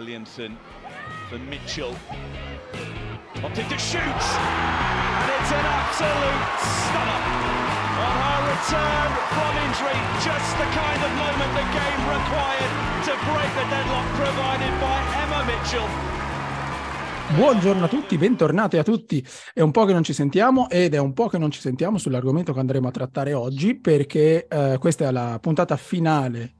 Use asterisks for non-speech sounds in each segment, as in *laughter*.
Williamson for Mitchell. Wanted to shoot, and it's an absolute stunner on her return from injury. Just the kind of moment the game required to break the deadlock provided by Emma Mitchell. Buongiorno a tutti, bentornati a tutti. È un po' che non ci sentiamo ed è un po' che non ci sentiamo sull'argomento che andremo a trattare oggi perché eh, questa è la puntata finale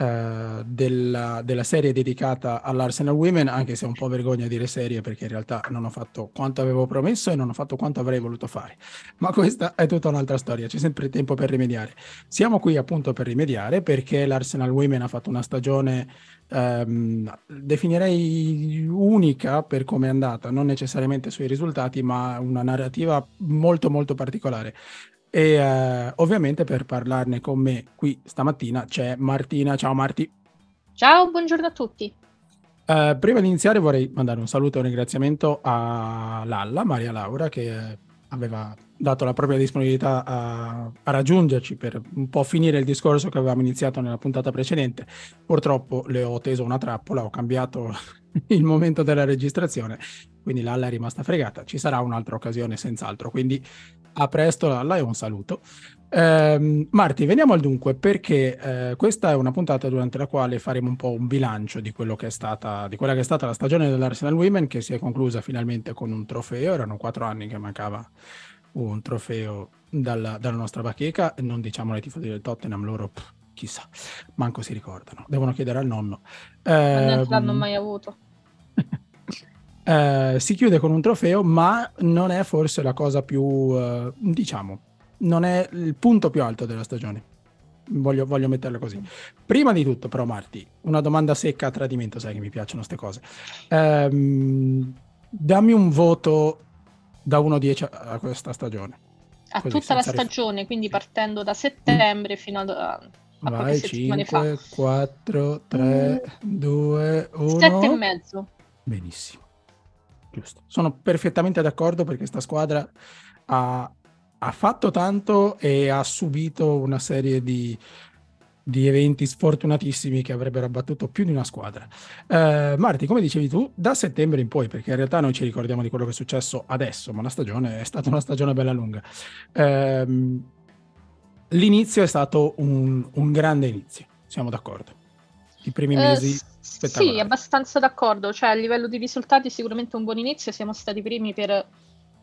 eh, della, della, serie dedicata all'Arsenal Women, anche se è un po' vergogna dire serie perché in realtà non ho fatto quanto avevo promesso e non ho fatto quanto avrei voluto fare. Ma questa è tutta un'altra storia, c'è sempre tempo per rimediare. Siamo qui appunto per rimediare perché l'Arsenal Women ha fatto una stagione ehm, definirei unica per come è andata, non necessariamente sui risultati, ma una narrativa molto molto particolare. E uh, ovviamente per parlarne con me qui stamattina c'è Martina. Ciao Marti. Ciao, buongiorno a tutti. Uh, prima di iniziare vorrei mandare un saluto e un ringraziamento a Lalla, Maria Laura, che aveva dato la propria disponibilità a, a, raggiungerci per un po' finire il discorso che avevamo iniziato nella puntata precedente. Purtroppo le ho teso una trappola, ho cambiato *laughs* il momento della registrazione, quindi Lalla è rimasta fregata. Ci sarà un'altra occasione senz'altro, quindi a presto Lalla e un saluto. Eh, Marti, veniamo al dunque, perché eh, questa è una puntata durante la quale faremo un po' un bilancio di, quello che è stata, di quella che è stata la stagione dell'Arsenal Women, che si è conclusa finalmente con un trofeo. Erano quattro anni che mancava un trofeo dalla, dalla nostra bacheca. Non diciamo ai tifosi del Tottenham, loro pff, chissà, manco si ricordano, devono chiedere al nonno. Eh, non l'hanno mai avuto. Eh, si chiude con un trofeo, ma non è forse la cosa più, eh, diciamo, non è il punto più alto della stagione. Voglio, voglio metterla così. Prima di tutto, però, Marti, una domanda secca a tradimento, sai che mi piacciono queste cose. Ehm, dammi un voto da 1 a 10 a questa stagione. A Così, tutta la stagione, rif- quindi partendo da settembre mm. fino a, a Vai, 5, 4, 3, 2, 1. 7 e mezzo. Benissimo. Giusto. Sono perfettamente d'accordo perché questa squadra ha, ha, fatto tanto e ha subito una serie di, di, eventi sfortunatissimi che avrebbero abbattuto più di una squadra. Uh, Marti, come dicevi tu, da settembre in poi, perché in realtà noi ci ricordiamo di quello che è successo adesso, ma la stagione è stata una stagione bella lunga. Uh, l'inizio è stato un, un grande inizio, siamo d'accordo. I primi mesi uh, sì, abbastanza d'accordo. Cioè, a livello di risultati, sicuramente un buon inizio. Siamo stati primi per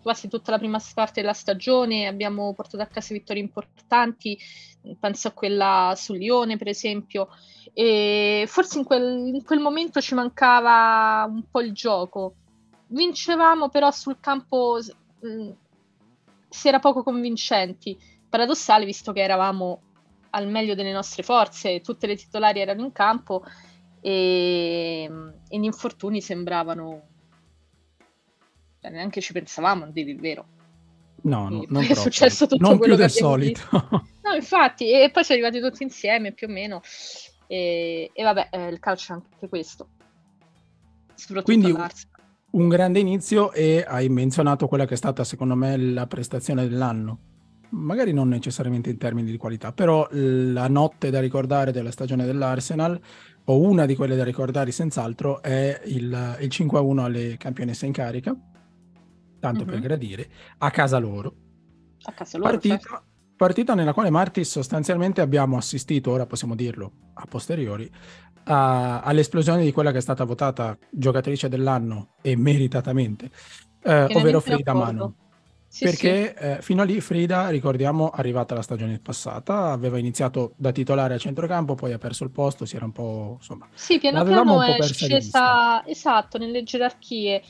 quasi tutta la prima parte della stagione. Abbiamo portato a casa vittorie importanti. Penso a quella sul Lione, per esempio. E forse in quel, in quel momento ci mancava un po' il gioco. Vincevamo, però sul campo mh, mm, si era poco convincenti. Paradossale, visto che eravamo al meglio delle nostre forze, tutte le titolari erano in campo e, e gli infortuni sembravano cioè, neanche ci pensavamo a dire il vero? No, no non *laughs* è troppo. successo tutto non quello più del solito. no infatti e poi siamo arrivati tutti insieme più o meno. E, e vabbè eh, il calcio è anche questo. Quindi un grande inizio e hai menzionato quella che è stata secondo me la prestazione dell'anno magari non necessariamente in termini di qualità, però la notte da ricordare della stagione dell'Arsenal o una di quelle da ricordare senz'altro è il, il 5-1 alle campionesse in carica, tanto mm-hmm. per gradire, a casa loro. A casa loro. Partita, certo. partita nella quale Martis sostanzialmente abbiamo assistito, ora possiamo dirlo a posteriori, a, all'esplosione di quella che è stata votata giocatrice dell'anno e meritatamente, eh, ovvero Frida Mano. Sì, perché sì. Eh, fino a lì Frida, ricordiamo, arrivata la stagione passata, aveva iniziato da titolare a centrocampo, poi ha perso il posto, si era un po', insomma... Sì, piano piano è scesa, esatto, nelle gerarchie,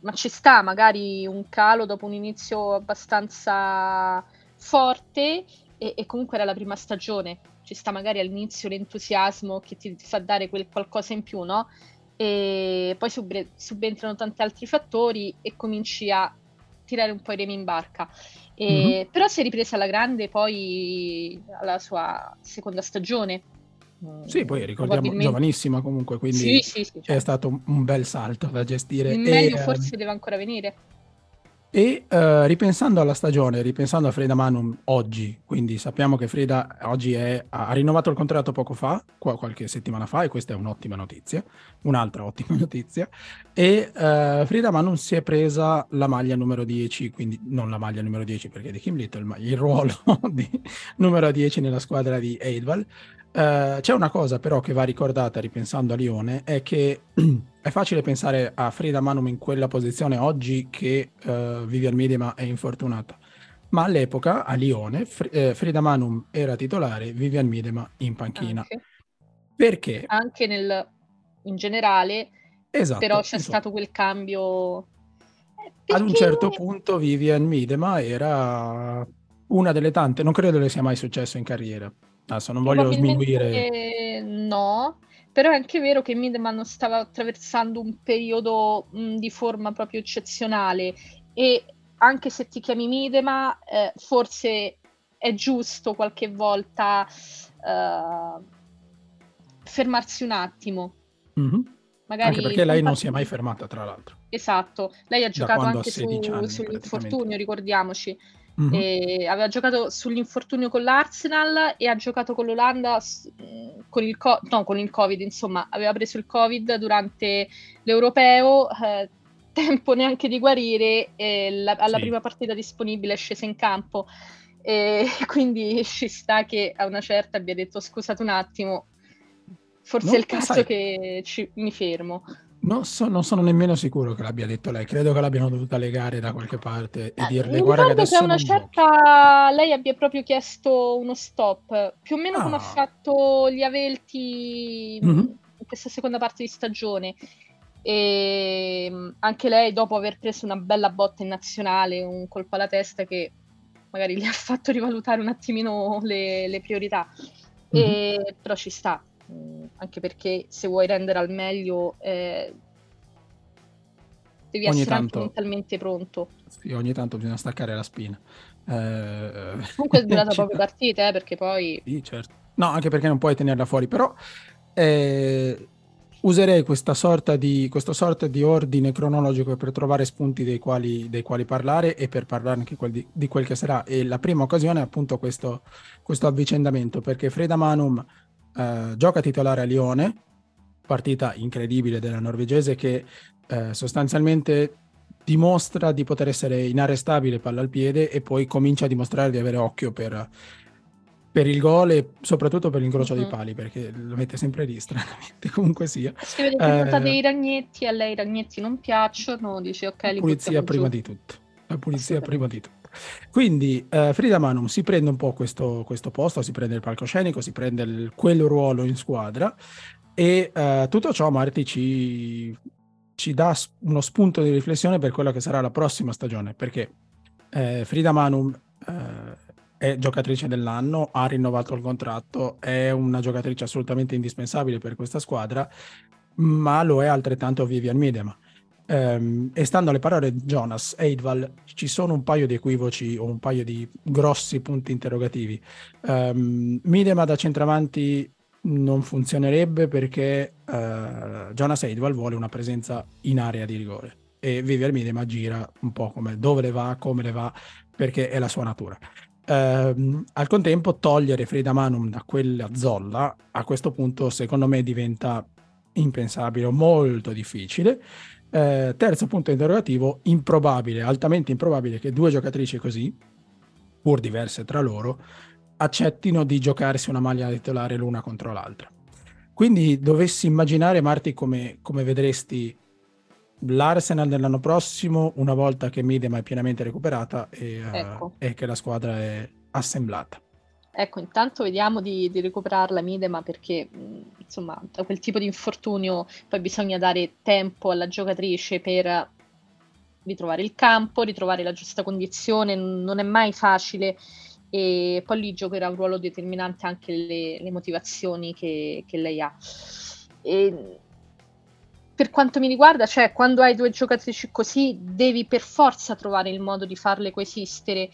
ma ci sta magari un calo dopo un inizio abbastanza forte e, e comunque era la prima stagione, ci sta magari all'inizio l'entusiasmo che ti, ti fa dare quel qualcosa in più, no? E poi subentrano tanti altri fattori e cominci a tirare un po' i remi in barca. E, mm-hmm. Però si è ripresa alla grande poi alla sua seconda stagione. Sì, poi ricordiamo giovanissima comunque, quindi sì, sì, sì, certo. è stato un bel salto da gestire. Il meglio e, forse deve ancora venire. E uh, ripensando alla stagione, ripensando a Freda Manum oggi, quindi sappiamo che Freda oggi è, ha rinnovato il contratto poco fa, qualche settimana fa, e questa è un'ottima notizia, un'altra ottima *laughs* notizia, e uh, Freda Manum si è presa la maglia numero 10, quindi non la maglia numero 10 perché è di Kim Little, ma il ruolo *laughs* di numero 10 nella squadra di Eidval, Uh, c'è una cosa però che va ricordata ripensando a Lione, è che *clears throat* è facile pensare a Frida Manum in quella posizione oggi che uh, Vivian Miedema è infortunata, ma all'epoca a Lione Fr- eh, Frida Manum era titolare, Vivian Miedema in panchina. Anche. Perché? Anche nel, in generale, esatto, però c'è insomma. stato quel cambio... Perché... Ad un certo punto Vivian Miedema era una delle tante, non credo le sia mai successo in carriera Adesso non voglio sminuire. No, però è anche vero che Middleman stava attraversando un periodo mh, di forma proprio eccezionale e anche se ti chiami Midema, eh, forse è giusto qualche volta eh, fermarsi un attimo. Mm-hmm. Magari anche perché lei non si è mai fermata, tra l'altro. Esatto, lei ha giocato anche su, anni, sull'infortunio, ricordiamoci. Mm-hmm. aveva giocato sull'infortunio con l'Arsenal e ha giocato con l'Olanda con il, co- no, con il Covid, insomma, aveva preso il Covid durante l'Europeo, eh, *laughs* tempo neanche di guarire, e la- alla sì. prima partita disponibile è scesa in campo. E *laughs* quindi ci sta che a una certa abbia detto scusate un attimo, forse non è il caso sai. che ci- mi fermo. Non, so, non, sono nemmeno sicuro che l'abbia detto lei, credo che l'abbiano dovuta legare da qualche parte e eh, dirle guarda che adesso che una certa lei abbia proprio chiesto uno stop, più o meno ah. come ha ah. fatto gli Avelti mm-hmm. in questa seconda parte di stagione. E mm, anche lei dopo aver preso una bella botta in nazionale, un colpo alla testa che magari le *laughs* ha fatto rivalutare un attimino le, le priorità. Mm-hmm. E, però ci sta, Mm, anche perché se vuoi rendere al meglio eh, devi ogni essere tanto, anche mentalmente pronto. Sì, ogni tanto bisogna staccare la spina. Eh, *laughs* Comunque è durata *laughs* poche partite, eh, perché poi... Sì, certo. No, anche perché non puoi tenerla fuori, però eh, userei questa sorta, di, questa sorta di ordine cronologico per trovare spunti dei quali, dei quali parlare e per parlare anche quel di, di, quel che sarà. E la prima occasione è appunto questo, questo avvicendamento, perché Freda Manum eh, gioca titolare a Lione, partita incredibile della norvegese che eh, sostanzialmente dimostra di poter essere inarrestabile palla al piede e poi comincia a dimostrare di avere occhio per, per il gol e soprattutto per l'incrocio mm-hmm. dei pali perché lo mette sempre lì *laughs* stranamente comunque sia si vede che eh, dei ragnetti a lei i ragnetti non piacciono dice ok li pulizia prima giù. di tutto la pulizia prima di tutto quindi eh, Frida Manum si prende un po' questo, questo, posto, si prende il palcoscenico, si prende il, quel ruolo in squadra e eh, tutto ciò Marti ci, ci, dà uno spunto di riflessione per quella che sarà la prossima stagione, perché eh, Frida Manum eh, è giocatrice dell'anno, ha rinnovato il contratto, è una giocatrice assolutamente indispensabile per questa squadra, ma lo è altrettanto Vivian Miedema Um, e stando alle parole di Jonas Eidval, ci sono un paio di equivoci o un paio di grossi punti interrogativi. Um, Midema da centravanti non funzionerebbe perché uh, Jonas Eidval vuole una presenza in area di rigore e Vivier Midema gira un po' come dove le va, come le va, perché è la sua natura. Uh, al contempo togliere Frida Manum da quella zolla a questo punto secondo me diventa impensabile molto difficile eh, terzo punto interrogativo, improbabile, altamente improbabile che due giocatrici così, pur diverse tra loro, accettino di giocarsi una maglia titolare l'una contro l'altra. Quindi dovessi immaginare, Marti, come, come vedresti l'Arsenal dell'anno prossimo una volta che Midema è pienamente recuperata e, uh, ecco. e che la squadra è assemblata. Ecco, intanto vediamo di, di recuperarla Midema perché insomma da quel tipo di infortunio poi bisogna dare tempo alla giocatrice per ritrovare il campo, ritrovare la giusta condizione, non è mai facile e poi lì giocherà un ruolo determinante anche le, le motivazioni che, che, lei ha. E per quanto mi riguarda, cioè quando hai due giocatrici così devi per forza trovare il modo di farle coesistere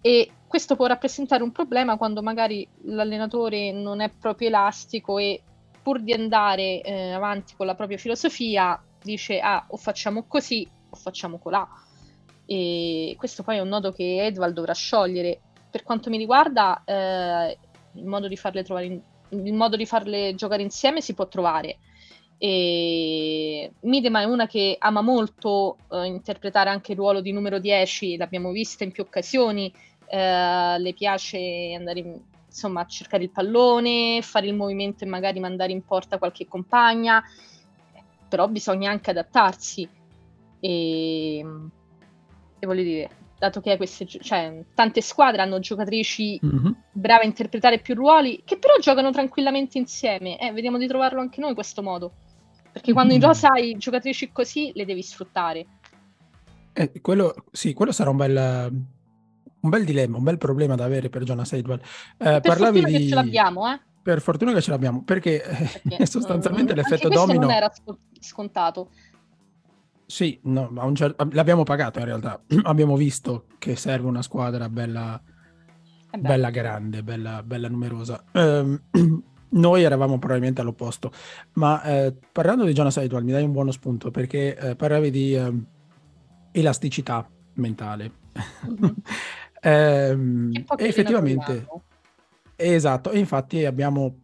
e questo può rappresentare un problema quando magari l'allenatore non è proprio elastico e pur di andare eh, avanti con la propria filosofia dice ah o facciamo così o facciamo colà e questo poi è un nodo che Edwald dovrà sciogliere. Per quanto mi riguarda, eh, il, modo di farle trovare in, il modo di farle giocare insieme si può trovare. E Midema è una che ama molto eh, interpretare anche il ruolo di numero 10, l'abbiamo vista in più occasioni, eh, le piace andare in, insomma, a cercare il pallone, fare il movimento e magari mandare in porta qualche compagna, però bisogna anche adattarsi. E, e voglio dire, dato che queste, cioè, tante squadre hanno giocatrici mm-hmm. brave a interpretare più ruoli, che però giocano tranquillamente insieme. Eh, vediamo di trovarlo anche noi questo modo. Perché quando mm-hmm. in rosa hai giocatrici così, le devi sfruttare. Eh, quello, sì, quello sarà un bel, un bel dilemma, un bel problema da avere per Jonas Seidwell. Eh, per fortuna di... che ce l'abbiamo, eh? Per fortuna che ce l'abbiamo, perché, perché *laughs* sostanzialmente mm, l'effetto domino... non era scontato. Sì, no, cer- l'abbiamo pagato in realtà. *clears throat* Abbiamo visto che serve una squadra bella, eh bella grande, bella, bella numerosa. Um, *clears throat* noi eravamo probabilmente all'opposto, ma eh, parlando di Jonas Edward mi dai un buono spunto perché eh, parlavi di eh, elasticità mentale. Mm-hmm. *laughs* Ehm, e effettivamente, esatto, e infatti abbiamo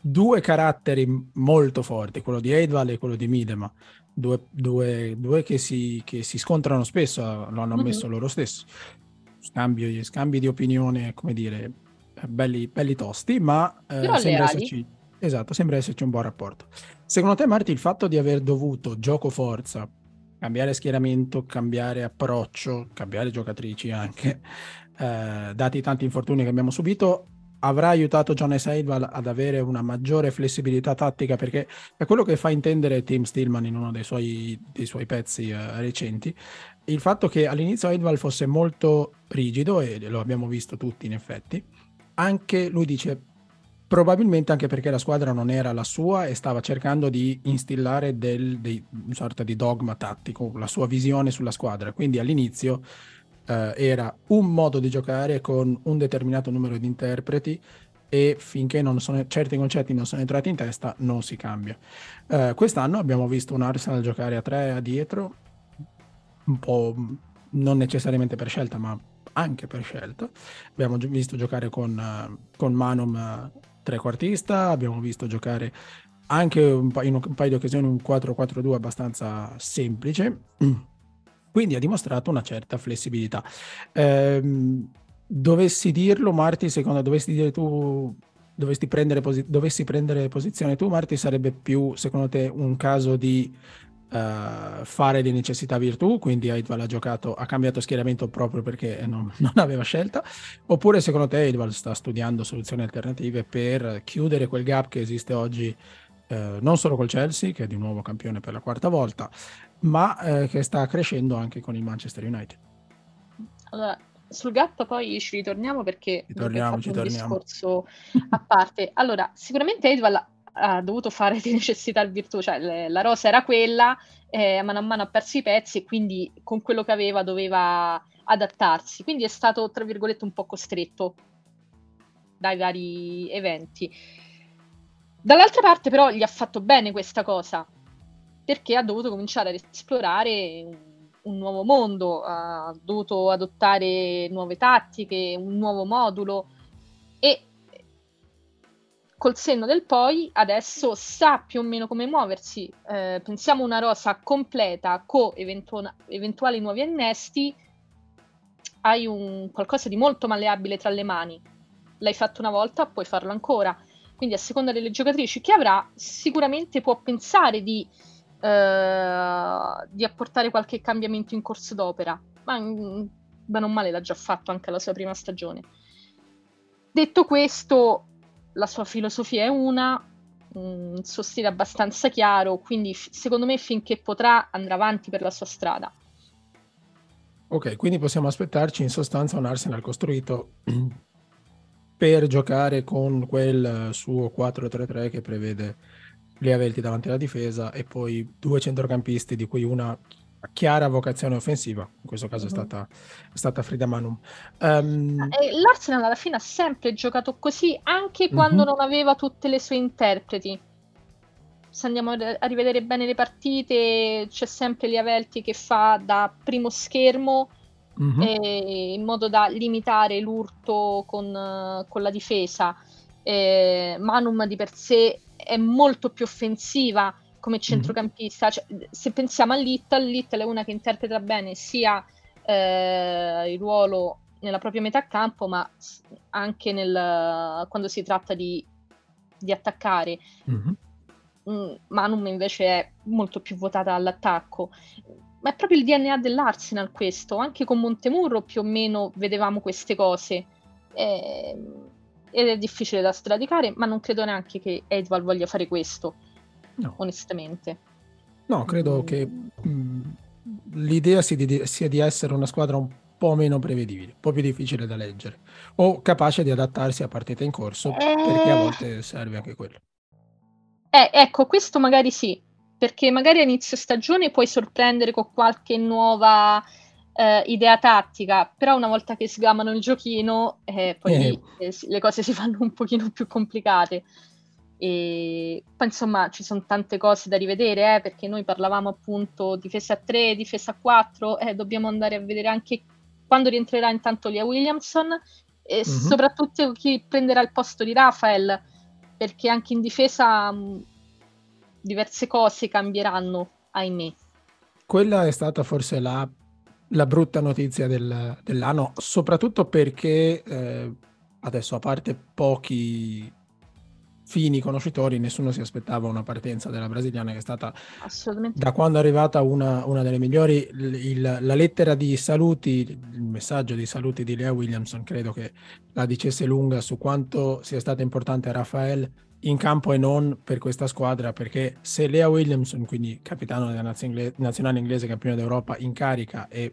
due caratteri molto forti, quello di Edval e quello di Midema, due, due, due che, si, che, si, scontrano spesso, lo hanno ammesso mm-hmm. loro stessi. Scambi, scambi, di opinione, come dire, belli, belli tosti, ma eh, sembra, esserci, esatto, sembra esserci un buon rapporto. Secondo te, Marti, il fatto di aver dovuto gioco forza cambiare schieramento, cambiare approccio, cambiare giocatrici anche, *laughs* eh, dati tanti infortuni che abbiamo subito, avrà aiutato Jonas Eidval ad avere una maggiore flessibilità tattica? Perché è quello che fa intendere Tim Stillman in uno dei suoi, dei suoi pezzi eh, recenti. Il fatto che all'inizio Eidval fosse molto rigido e lo abbiamo visto tutti in effetti anche lui dice probabilmente anche perché la squadra non era la sua e stava cercando di instillare del, dei, una sorta di dogma tattico, la sua visione sulla squadra. Quindi all'inizio eh, era un modo di giocare con un determinato numero di interpreti e finché sono, certi concetti non sono entrati in testa non si cambia. Eh, quest'anno abbiamo visto un Arsenal giocare a tre a dietro, un po' non necessariamente per scelta, ma anche per scelta. Abbiamo visto giocare con, uh, con Manum uh, trequartista, abbiamo visto giocare anche un pa- in un paio di occasioni un 4-4-2 abbastanza semplice, *clears throat* quindi ha dimostrato una certa flessibilità. Ehm, dovessi dirlo, Marti, secondo dovessi dire tu, prendere, posi- dovessi prendere posizione tu, Marti, sarebbe più, secondo te, un caso di uh, fare di necessità virtù, quindi Eidval ha giocato, ha cambiato schieramento proprio perché non, *laughs* non, aveva scelta, oppure secondo te Eidval sta studiando soluzioni alternative per chiudere quel gap che esiste oggi uh, non solo col Chelsea, che è di nuovo campione per la quarta volta, ma uh, che sta crescendo anche con il Manchester United. Allora, sul gap poi ci ritorniamo perché ci torniamo, ci un discorso a parte. Allora, sicuramente Edval ha dovuto fare di necessità il virtù, cioè le, la rosa era quella, eh, mano a mano ha perso i pezzi e quindi con quello che aveva doveva adattarsi, quindi è stato tra virgolette un po' costretto dai vari eventi. Dall'altra parte però gli ha fatto bene questa cosa, perché ha dovuto cominciare ad esplorare un, un nuovo mondo, ha dovuto adottare nuove tattiche, un nuovo modulo e col senno del poi adesso sa più o meno come muoversi. Eh, pensiamo una rosa completa con eventu- eventuali nuovi innesti, hai un qualcosa di molto malleabile tra le mani. L'hai fatto una volta, puoi farlo ancora. Quindi a seconda delle giocatrici che avrà, sicuramente può pensare di, eh, di apportare qualche cambiamento in corso d'opera. Ma mm, bene o male l'ha già fatto anche alla sua prima stagione. Detto questo, la sua filosofia è una, il suo stile è abbastanza chiaro, quindi f- secondo me finché potrà andrà avanti per la sua strada. Ok, quindi possiamo aspettarci in sostanza un Arsenal costruito *clears throat* per giocare con quel suo 4-3-3 che prevede Lea Velti davanti alla difesa e poi due centrocampisti di cui una chiara vocazione offensiva, in questo caso è mm-hmm. stata, è stata Frida Manum. Um... L'Arsenal alla fine ha sempre giocato così, anche quando mm-hmm. non aveva tutte le sue interpreti. se andiamo a rivedere bene le partite, c'è sempre Liavelti che fa da primo schermo mm-hmm. eh, in modo da limitare l'urto con, con la difesa. Eh, Manum di per sé è molto più offensiva come centrocampista. Cioè, se pensiamo a Little, Little è una che interpreta bene sia eh, il ruolo nella propria metà campo, ma anche nel, quando si tratta di, di attaccare. Mm-hmm. Manum invece è molto più votata all'attacco. Ma è proprio il DNA dell'Arsenal questo, anche con Montemurro più o meno vedevamo queste cose. E, ed è difficile da sradicare, ma non credo neanche che Edval voglia fare questo, no. onestamente. No, credo mm. che mh, l'idea sia di, sia di essere una squadra un po' meno prevedibile, un po' più difficile da leggere, o capace di adattarsi a partite in corso, eh... perché a volte serve anche quello. Eh, ecco, questo magari sì, perché magari a inizio stagione puoi sorprendere con qualche nuova eh, idea tattica, però una volta che sgamano il giochino, eh, poi eh le cose si fanno un pochino più complicate. E poi insomma ci sono tante cose da rivedere, eh, perché noi parlavamo appunto difesa a 3, difesa a 4, eh, dobbiamo andare a vedere anche quando rientrerà intanto Lia Williamson e mm-hmm. soprattutto chi prenderà il posto di Rafael, perché anche in difesa mh, diverse cose cambieranno, ahimè. Quella è stata forse la, la brutta notizia del, dell'anno, soprattutto perché eh, adesso a parte pochi fini conoscitori, nessuno si aspettava una partenza della brasiliana che è stata da quando è arrivata una, una delle migliori. Il, il, la lettera di saluti, il messaggio di saluti di Lea Williamson, credo che la dicesse lunga su quanto sia stata importante Rafael in campo e non per questa squadra, perché se Lea Williamson, quindi capitano della nazionale inglese campione d'Europa, in carica e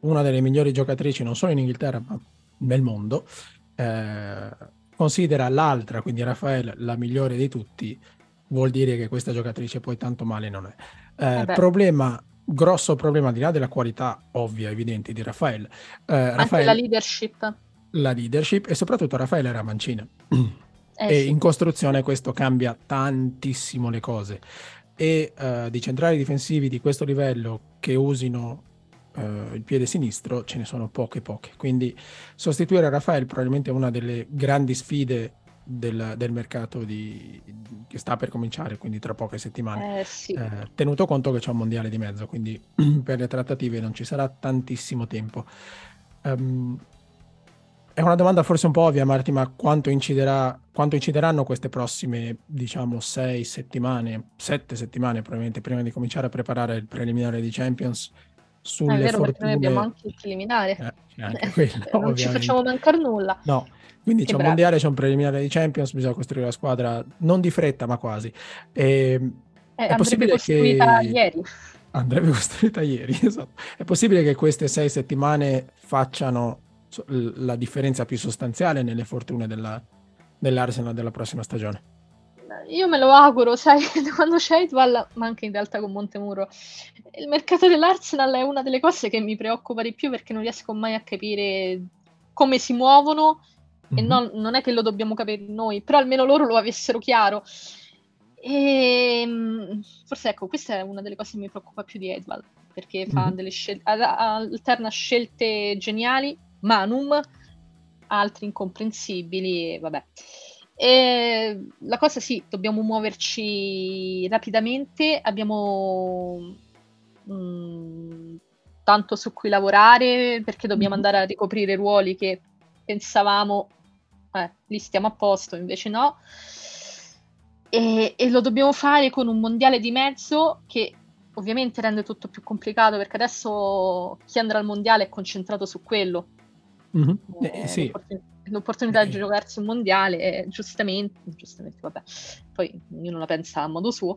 una delle migliori giocatrici non solo in Inghilterra ma nel mondo, eh, considera l'altra, quindi Raffaele, la migliore di tutti, vuol dire che questa giocatrice poi tanto male non è. Eh, eh problema, grosso problema, al di là della qualità ovvia, evidente di Raffaele. Eh, Raffaele la leadership. La leadership e soprattutto Raffaele era mancina. Eh, e sì. in costruzione questo cambia tantissimo le cose. E uh, di centrali difensivi di questo livello che usino uh, il piede sinistro ce ne sono poche poche. Quindi sostituire Rafael probabilmente è una delle grandi sfide del, del mercato di, che sta per cominciare, quindi tra poche settimane. Eh, sì. eh, tenuto conto che c'è un mondiale di mezzo, quindi *clears throat* per le trattative non ci sarà tantissimo tempo. Um, è una domanda forse un po' ovvia, Marti, ma quanto, inciderà, quanto incideranno queste prossime, diciamo, sei settimane, sette settimane probabilmente, prima di cominciare a preparare il preliminare di Champions sulle è vero, fortune... noi abbiamo anche il preliminare. Eh, *laughs* anche quello, non ovviamente. ci facciamo mancare nulla. No, quindi c'è un mondiale, c'è un preliminare di Champions, bisogna costruire la squadra non di fretta, ma quasi. E, eh, è possibile che... ieri. Andrebbe *laughs* costruita ieri, esatto. È possibile che queste sei settimane facciano la differenza più sostanziale nelle fortune della, dell'Arsenal della prossima stagione? Io me lo auguro, sai, *laughs* quando c'è Idval, ma anche in realtà con Montemuro, il mercato dell'Arsenal è una delle cose che mi preoccupa di più perché non riesco mai a capire come si muovono mm-hmm. e mhm. non, non, è che lo dobbiamo capire noi, però almeno loro lo avessero chiaro. E ehm, forse ecco, questa è una delle cose che mi preoccupa più di Edval, perché fa mm-hmm. delle scelte, alterna scelte geniali, manum, altri incomprensibili, e vabbè. E la cosa sì, dobbiamo muoverci rapidamente, abbiamo mh, mm, tanto su cui lavorare perché dobbiamo mm-hmm. andare a ricoprire ruoli che pensavamo, eh, lì stiamo a posto, invece no. E, e, lo dobbiamo fare con un mondiale di mezzo che ovviamente rende tutto più complicato perché adesso chi andrà al mondiale è concentrato su quello. Mm-hmm. Eh, sì l'opportunità di giocarsi un mondiale, e giustamente, giustamente, vabbè, poi ognuno la pensa a modo suo.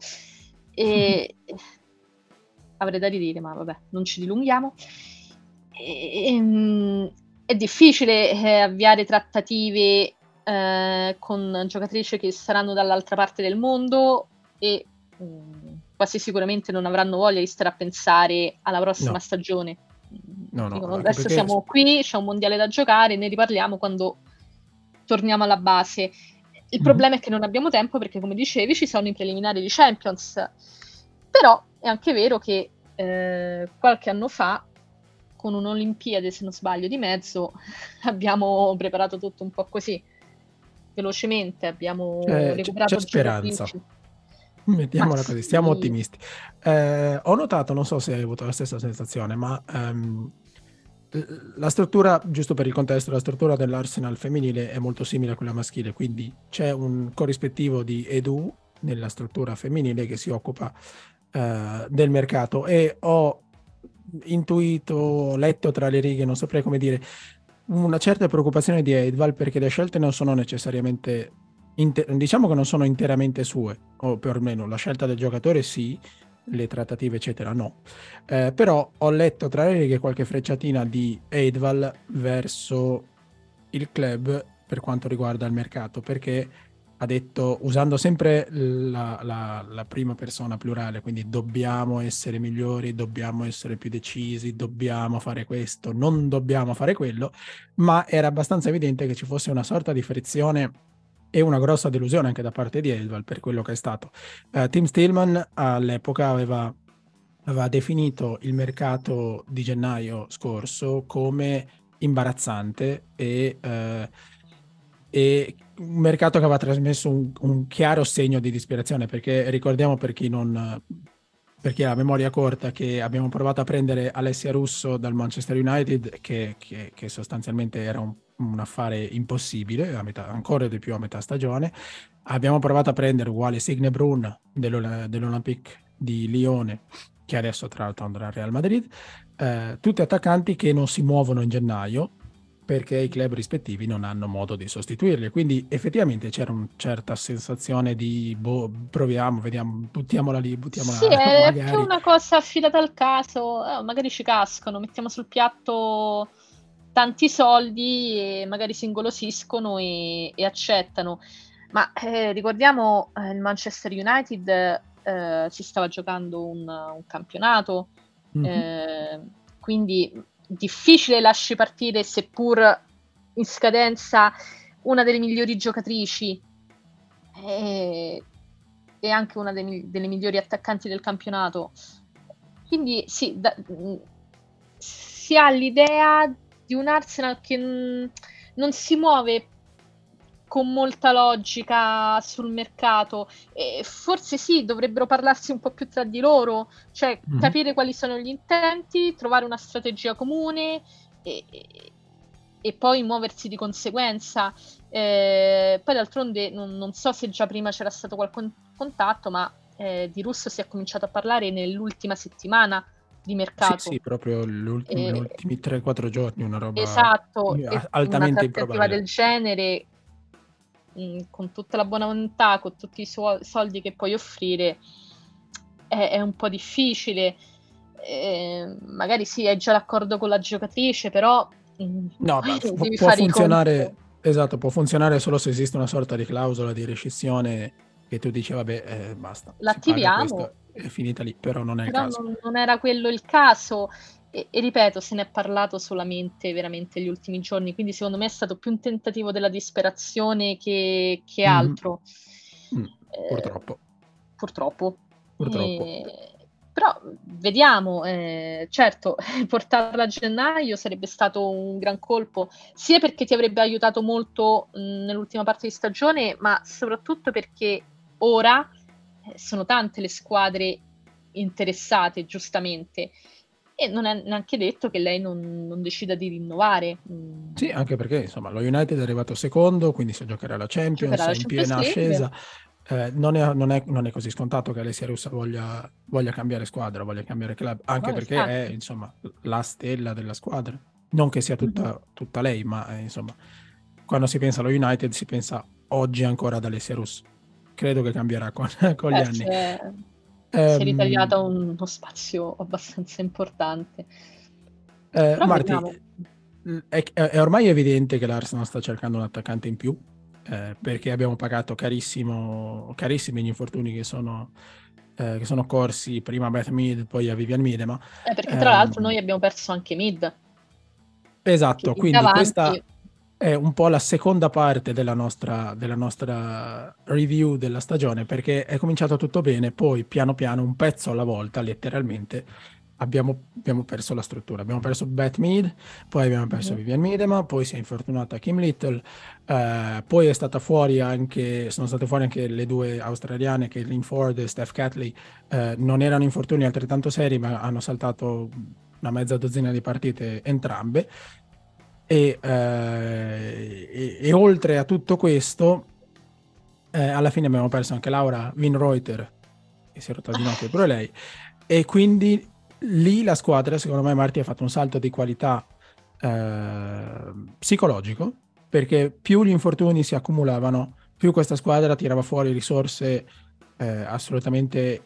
E *laughs* avrei da ridire, ma vabbè, non ci dilunghiamo. E, ehm, è difficile eh, avviare trattative eh, con giocatrici che saranno dall'altra parte del mondo e mh, mm, quasi sicuramente non avranno voglia di stare a pensare alla prossima no. stagione. No, no, Dicono, adesso perché... siamo qui, c'è un mondiale da giocare, ne riparliamo quando torniamo alla base. Il mm. problema è che non abbiamo tempo perché, come dicevi, ci sono i preliminari di Champions. Però è anche vero che eh, qualche anno fa, con un'Olimpiade, se non sbaglio, di mezzo, *laughs* abbiamo preparato tutto un po' così, velocemente, abbiamo eh, recuperato c'è speranza. Mettiamola così, stiamo ottimisti. Eh, ho notato, non so se hai avuto la stessa sensazione, ma um, la struttura, giusto per il contesto, la struttura dell'Arsenal femminile è molto simile a quella maschile, quindi c'è un corrispettivo di Edu nella struttura femminile che si occupa uh, del mercato. E ho intuito, letto tra le righe, non saprei come dire, una certa preoccupazione di Edval perché le scelte non sono necessariamente, inter- diciamo che non sono interamente sue, o perlomeno la scelta del giocatore sì, le trattative eccetera no. Eh, però ho letto tra le righe qualche frecciatina di Edval verso il club per quanto riguarda il mercato, perché ha detto, usando sempre la, la, la, prima persona plurale, quindi dobbiamo essere migliori, dobbiamo essere più decisi, dobbiamo fare questo, non dobbiamo fare quello, ma era abbastanza evidente che ci fosse una sorta di frizione e una grossa delusione anche da parte di Elval per quello che è stato. Uh, Tim Stillman all'epoca aveva, aveva definito il mercato di gennaio scorso come imbarazzante e... Uh, e un mercato che aveva trasmesso un, un, chiaro segno di disperazione perché ricordiamo per chi non per chi ha la memoria corta che abbiamo provato a prendere Alessia Russo dal Manchester United che, che, che sostanzialmente era un, un affare impossibile metà, ancora di più a metà stagione. Abbiamo provato a prendere uguale Signe Brun dell'Olympique di Lione che adesso tra l'altro andrà al Real Madrid. Eh, tutti attaccanti che non si muovono in gennaio perché i club rispettivi non hanno modo di sostituirli. Quindi effettivamente c'era una certa sensazione di boh, proviamo, vediamo, buttiamola lì, buttiamola Sì, è più una cosa affidata al caso, eh, magari ci cascano, mettiamo sul piatto tanti soldi e magari si ingolosiscono e, e accettano. Ma eh, ricordiamo eh, il Manchester United eh, si stava giocando un, un campionato, mm-hmm. quindi difficile lasci partire, seppur in scadenza, una delle migliori giocatrici e, e anche una dei, delle migliori attaccanti del campionato. Quindi sì, da, si ha l'idea di un Arsenal che n- non si muove con molta logica sul mercato. E forse sì, dovrebbero parlarsi un po' più tra di loro, cioè mm-hmm. capire quali sono gli intenti, trovare una strategia comune e, e poi muoversi di conseguenza. Eh, poi d'altronde non, non, so se già prima c'era stato qualche contatto, ma eh, di Russo si è cominciato a parlare nell'ultima settimana di mercato. Sì, sì proprio eh, gli ultimi 3-4 giorni, una roba esatto, altamente improbabile. del genere mh, con tutta la buona volontà, con tutti i suoi soldi che puoi offrire, è, è un po' difficile. Eh, magari sì, hai già l'accordo con la giocatrice, però no, *laughs* beh, può, può funzionare. Esatto, può funzionare solo se esiste una sorta di clausola di rescissione che tu dici, vabbè, eh, basta. L'attiviamo. È finita lì, però non è però il caso. Non, non era quello il caso. E, e, ripeto, se ne è parlato solamente veramente gli ultimi giorni, quindi secondo me è stato più un tentativo della disperazione che, che mm-hmm. altro. Mm. Mm. Purtroppo. Purtroppo. Purtroppo. E... Però vediamo, eh, certo, *laughs* portarla a gennaio sarebbe stato un gran colpo, sia perché ti avrebbe aiutato molto mh, nell'ultima parte di stagione, ma soprattutto perché ora eh, sono tante le squadre interessate, giustamente e non è neanche detto che lei non, non decida di rinnovare. Mm. Sì, anche perché insomma lo United è arrivato secondo, quindi se giocherà la Champions, è in piena ascesa. Eh, non, è, non, è, non, è, così scontato che Alessia Russa voglia, voglia, cambiare squadra, voglia cambiare club, anche no, perché esatto. è insomma la stella della squadra. Non che sia tutta, mm-hmm. tutta lei, ma eh, insomma, quando si pensa allo United si pensa oggi ancora ad Alessia Russa. Credo che cambierà con, *laughs* con gli eh, anni. C'è si è ehm, ritagliata uno spazio *laughs* abbastanza importante. Eh, Marti, è, è, ormai evidente che l'Arsenal sta cercando un attaccante in più, eh, perché abbiamo pagato carissimo, carissimi gli infortuni che sono, eh, che sono corsi prima a Beth Mead, poi a Vivian Miedema. Eh, perché tra l'altro ehm, noi abbiamo perso anche Mid. Esatto, quindi avanti... questa è un po' la seconda parte della nostra, della nostra review della stagione perché è cominciato tutto bene, poi piano piano, un pezzo alla volta, letteralmente, abbiamo, abbiamo perso la struttura. Abbiamo perso Beth Mead, poi abbiamo perso mm-hmm. Vivian Miedema, poi si è infortunata Kim Little, eh, poi è stata fuori anche, sono state fuori anche le due australiane, Caitlin Ford e Steph Catley. Eh, non erano infortuni altrettanto seri, ma hanno saltato una mezza dozzina di partite entrambe. E, eh, e, e oltre a tutto questo, eh, alla fine abbiamo perso anche Laura Winreuter, che si è rotta di notte pure lei, e quindi lì la squadra, secondo me, Marti ha fatto un salto di qualità eh, psicologico, perché più gli infortuni si accumulavano, più questa squadra tirava fuori risorse eh, assolutamente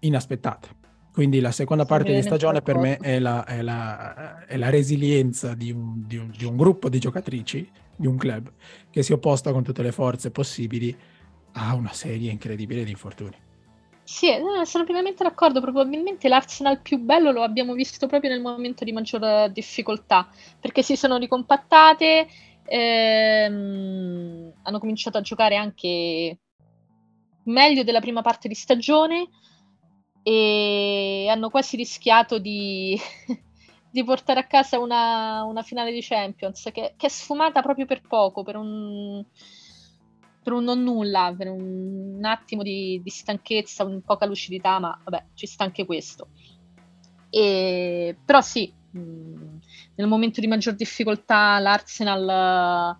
inaspettate. Quindi la seconda parte di stagione per me è la, è la, è la resilienza di un, di, un, di un, gruppo di giocatrici, di un club, che si opposta con tutte le forze possibili a una serie incredibile di infortuni. Sì, no, sono pienamente d'accordo. Probabilmente l'Arsenal più bello lo abbiamo visto proprio nel momento di maggior difficoltà, perché si sono ricompattate, ehm, hanno cominciato a giocare anche meglio della prima parte di stagione e hanno quasi rischiato di, *laughs* di portare a casa una, una finale di Champions che, che, è sfumata proprio per poco, per un, per un non nulla, per un, un attimo di, di, stanchezza, un poca lucidità, ma vabbè, ci sta anche questo. E, però sì, nel momento di maggior difficoltà l'Arsenal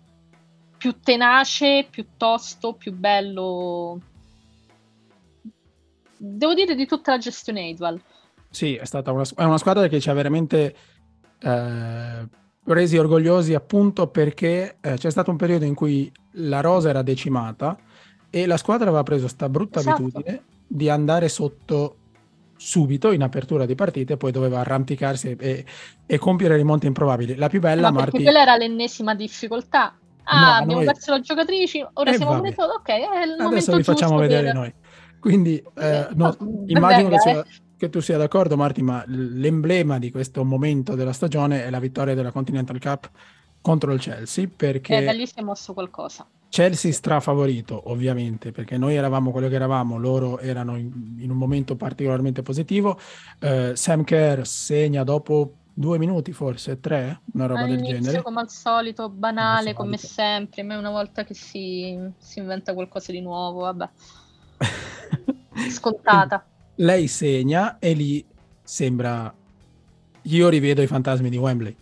più tenace, più tosto, più bello devo dire di tutta la gestione Edwal. Sì, è stata una, è una squadra che ci ha veramente eh, resi orgogliosi appunto perché eh, c'è stato un periodo in cui la rosa era decimata e la squadra aveva preso questa brutta esatto. abitudine di andare sotto subito in apertura di partite, poi doveva arrampicarsi e, e compiere rimonte improbabili. La più bella, Ma Marti... quella era l'ennesima difficoltà. Ah, no, abbiamo noi... perso le giocatrici, ora eh, siamo pure ok, è il Adesso vi facciamo vedere per... noi. Quindi eh, no, immagino che, sia, che, tu sia d'accordo, Marti, ma l'emblema di questo momento della stagione è la vittoria della Continental Cup contro il Chelsea, perché... E da lì si è mosso qualcosa. Chelsea strafavorito, ovviamente, perché noi eravamo quello che eravamo, loro erano in, in un momento particolarmente positivo. Uh, Sam Kerr segna dopo due minuti, forse tre, una roba All'inizio, del genere. come al solito, banale, come, come sempre, ma una volta che si, si inventa qualcosa di nuovo, vabbè. *laughs* Scontata. Lei segna e lì sembra... Io rivedo i fantasmi di Wembley.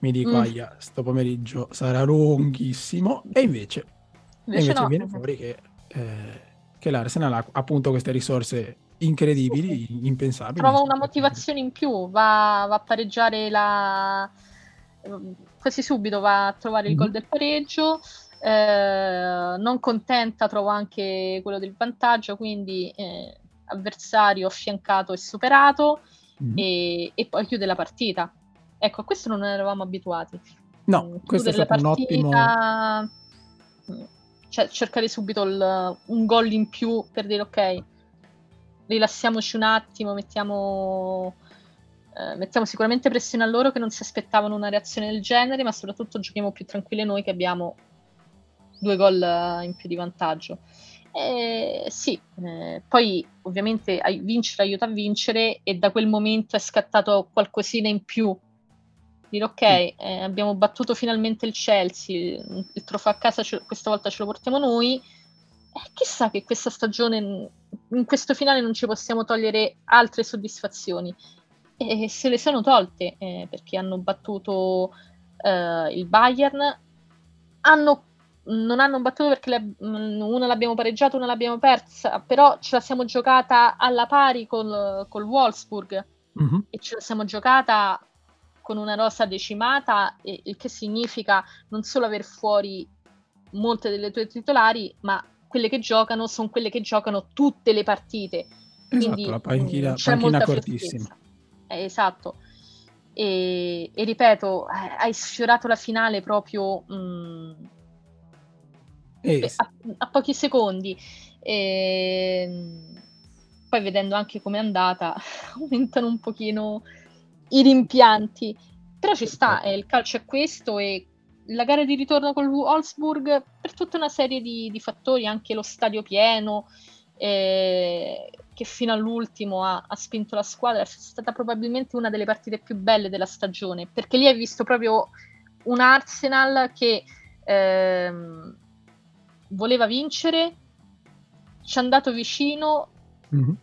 Mi dico, mm. aia, sto pomeriggio sarà lunghissimo. E invece, invece, invece no. viene fuori che, eh, che l'Arsenal ha appunto queste risorse incredibili, impensabili. Trova una motivazione in più, va, va, a pareggiare la... quasi subito va a trovare il mm. gol del pareggio eh, non contenta trovo anche quello del vantaggio, quindi eh, avversario affiancato e superato mm. e, e, poi chiude la partita. Ecco, a questo non eravamo abituati. No, mm, questo è stato partita, un ottimo... Mm, cioè, cercare subito il, un gol in più per dire ok, rilassiamoci un attimo, mettiamo... Eh, mettiamo sicuramente pressione a loro che non si aspettavano una reazione del genere, ma soprattutto giochiamo più tranquilli noi che abbiamo due gol eh, in più di vantaggio. Eh, sì, eh, poi ovviamente vincere aiuta a vincere e da quel momento è scattato qualcosina in più. Dire ok, eh, abbiamo battuto finalmente il Chelsea, il trofeo a casa ce, questa volta ce lo portiamo noi. Eh, chissà che questa stagione, in questo finale non ci possiamo togliere altre soddisfazioni. E se le sono tolte eh, perché hanno battuto il Bayern, hanno non hanno battuto perché le, mm, una l'abbiamo pareggiata, una l'abbiamo persa, però ce la siamo giocata alla pari col, col Wolfsburg mm-hmm. e ce la siamo giocata con una rosa decimata, e, il che significa non solo aver fuori molte delle tue titolari, ma quelle che giocano sono quelle che giocano tutte le partite. Esatto, Quindi, la panchina, c'è panchina cortissima. Eh, esatto. E, e, ripeto, eh, hai sfiorato la finale proprio mh, a, a, pochi secondi. E, ehm, poi vedendo anche com'è andata, *laughs* aumentano un pochino i rimpianti. Però ci sta, eh, il calcio è questo e la gara di ritorno con Wolfsburg per tutta una serie di, di fattori, anche lo stadio pieno, eh, che fino all'ultimo ha, ha, spinto la squadra, è stata probabilmente una delle partite più belle della stagione, perché lì hai visto proprio un Arsenal che ehm, voleva vincere, ci è andato vicino mm-hmm.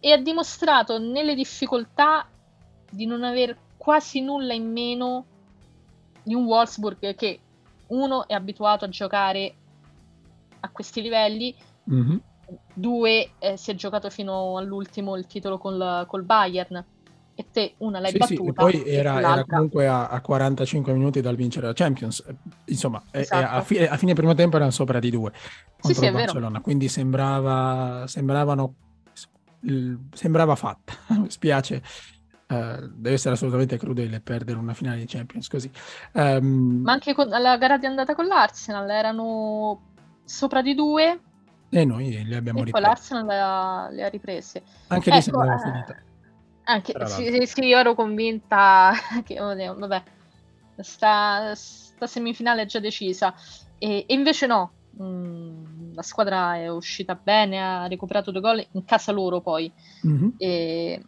e ha dimostrato nelle difficoltà di non aver quasi nulla in meno di un Wolfsburg che uno è abituato a giocare a questi livelli, mm-hmm. due eh, si è giocato fino all'ultimo il titolo col, col Bayern e te una l'hai sì, battuta. Sì, poi era, era, comunque a, a, 45 minuti dal vincere la Champions, insomma, esatto. a, fine, a, fine, primo tempo erano sopra di due contro sì, Barcellona, quindi sembrava, sembravano, sembrava fatta, *laughs* spiace Uh, deve essere assolutamente crudele perdere una finale di Champions così. Um, Ma anche con la gara di andata con l'Arsenal erano sopra di due e noi le abbiamo e riprese. poi l'Arsenal le ha, le ha riprese. Anche ecco, lì sembrava eh, finita. Anche, sì, sì, io ero convinta *laughs* che, oddio, vabbè, sta, sta, semifinale è già decisa. E, e invece no, mm, la squadra è uscita bene, ha recuperato due gol in casa loro poi. Mm-hmm. E,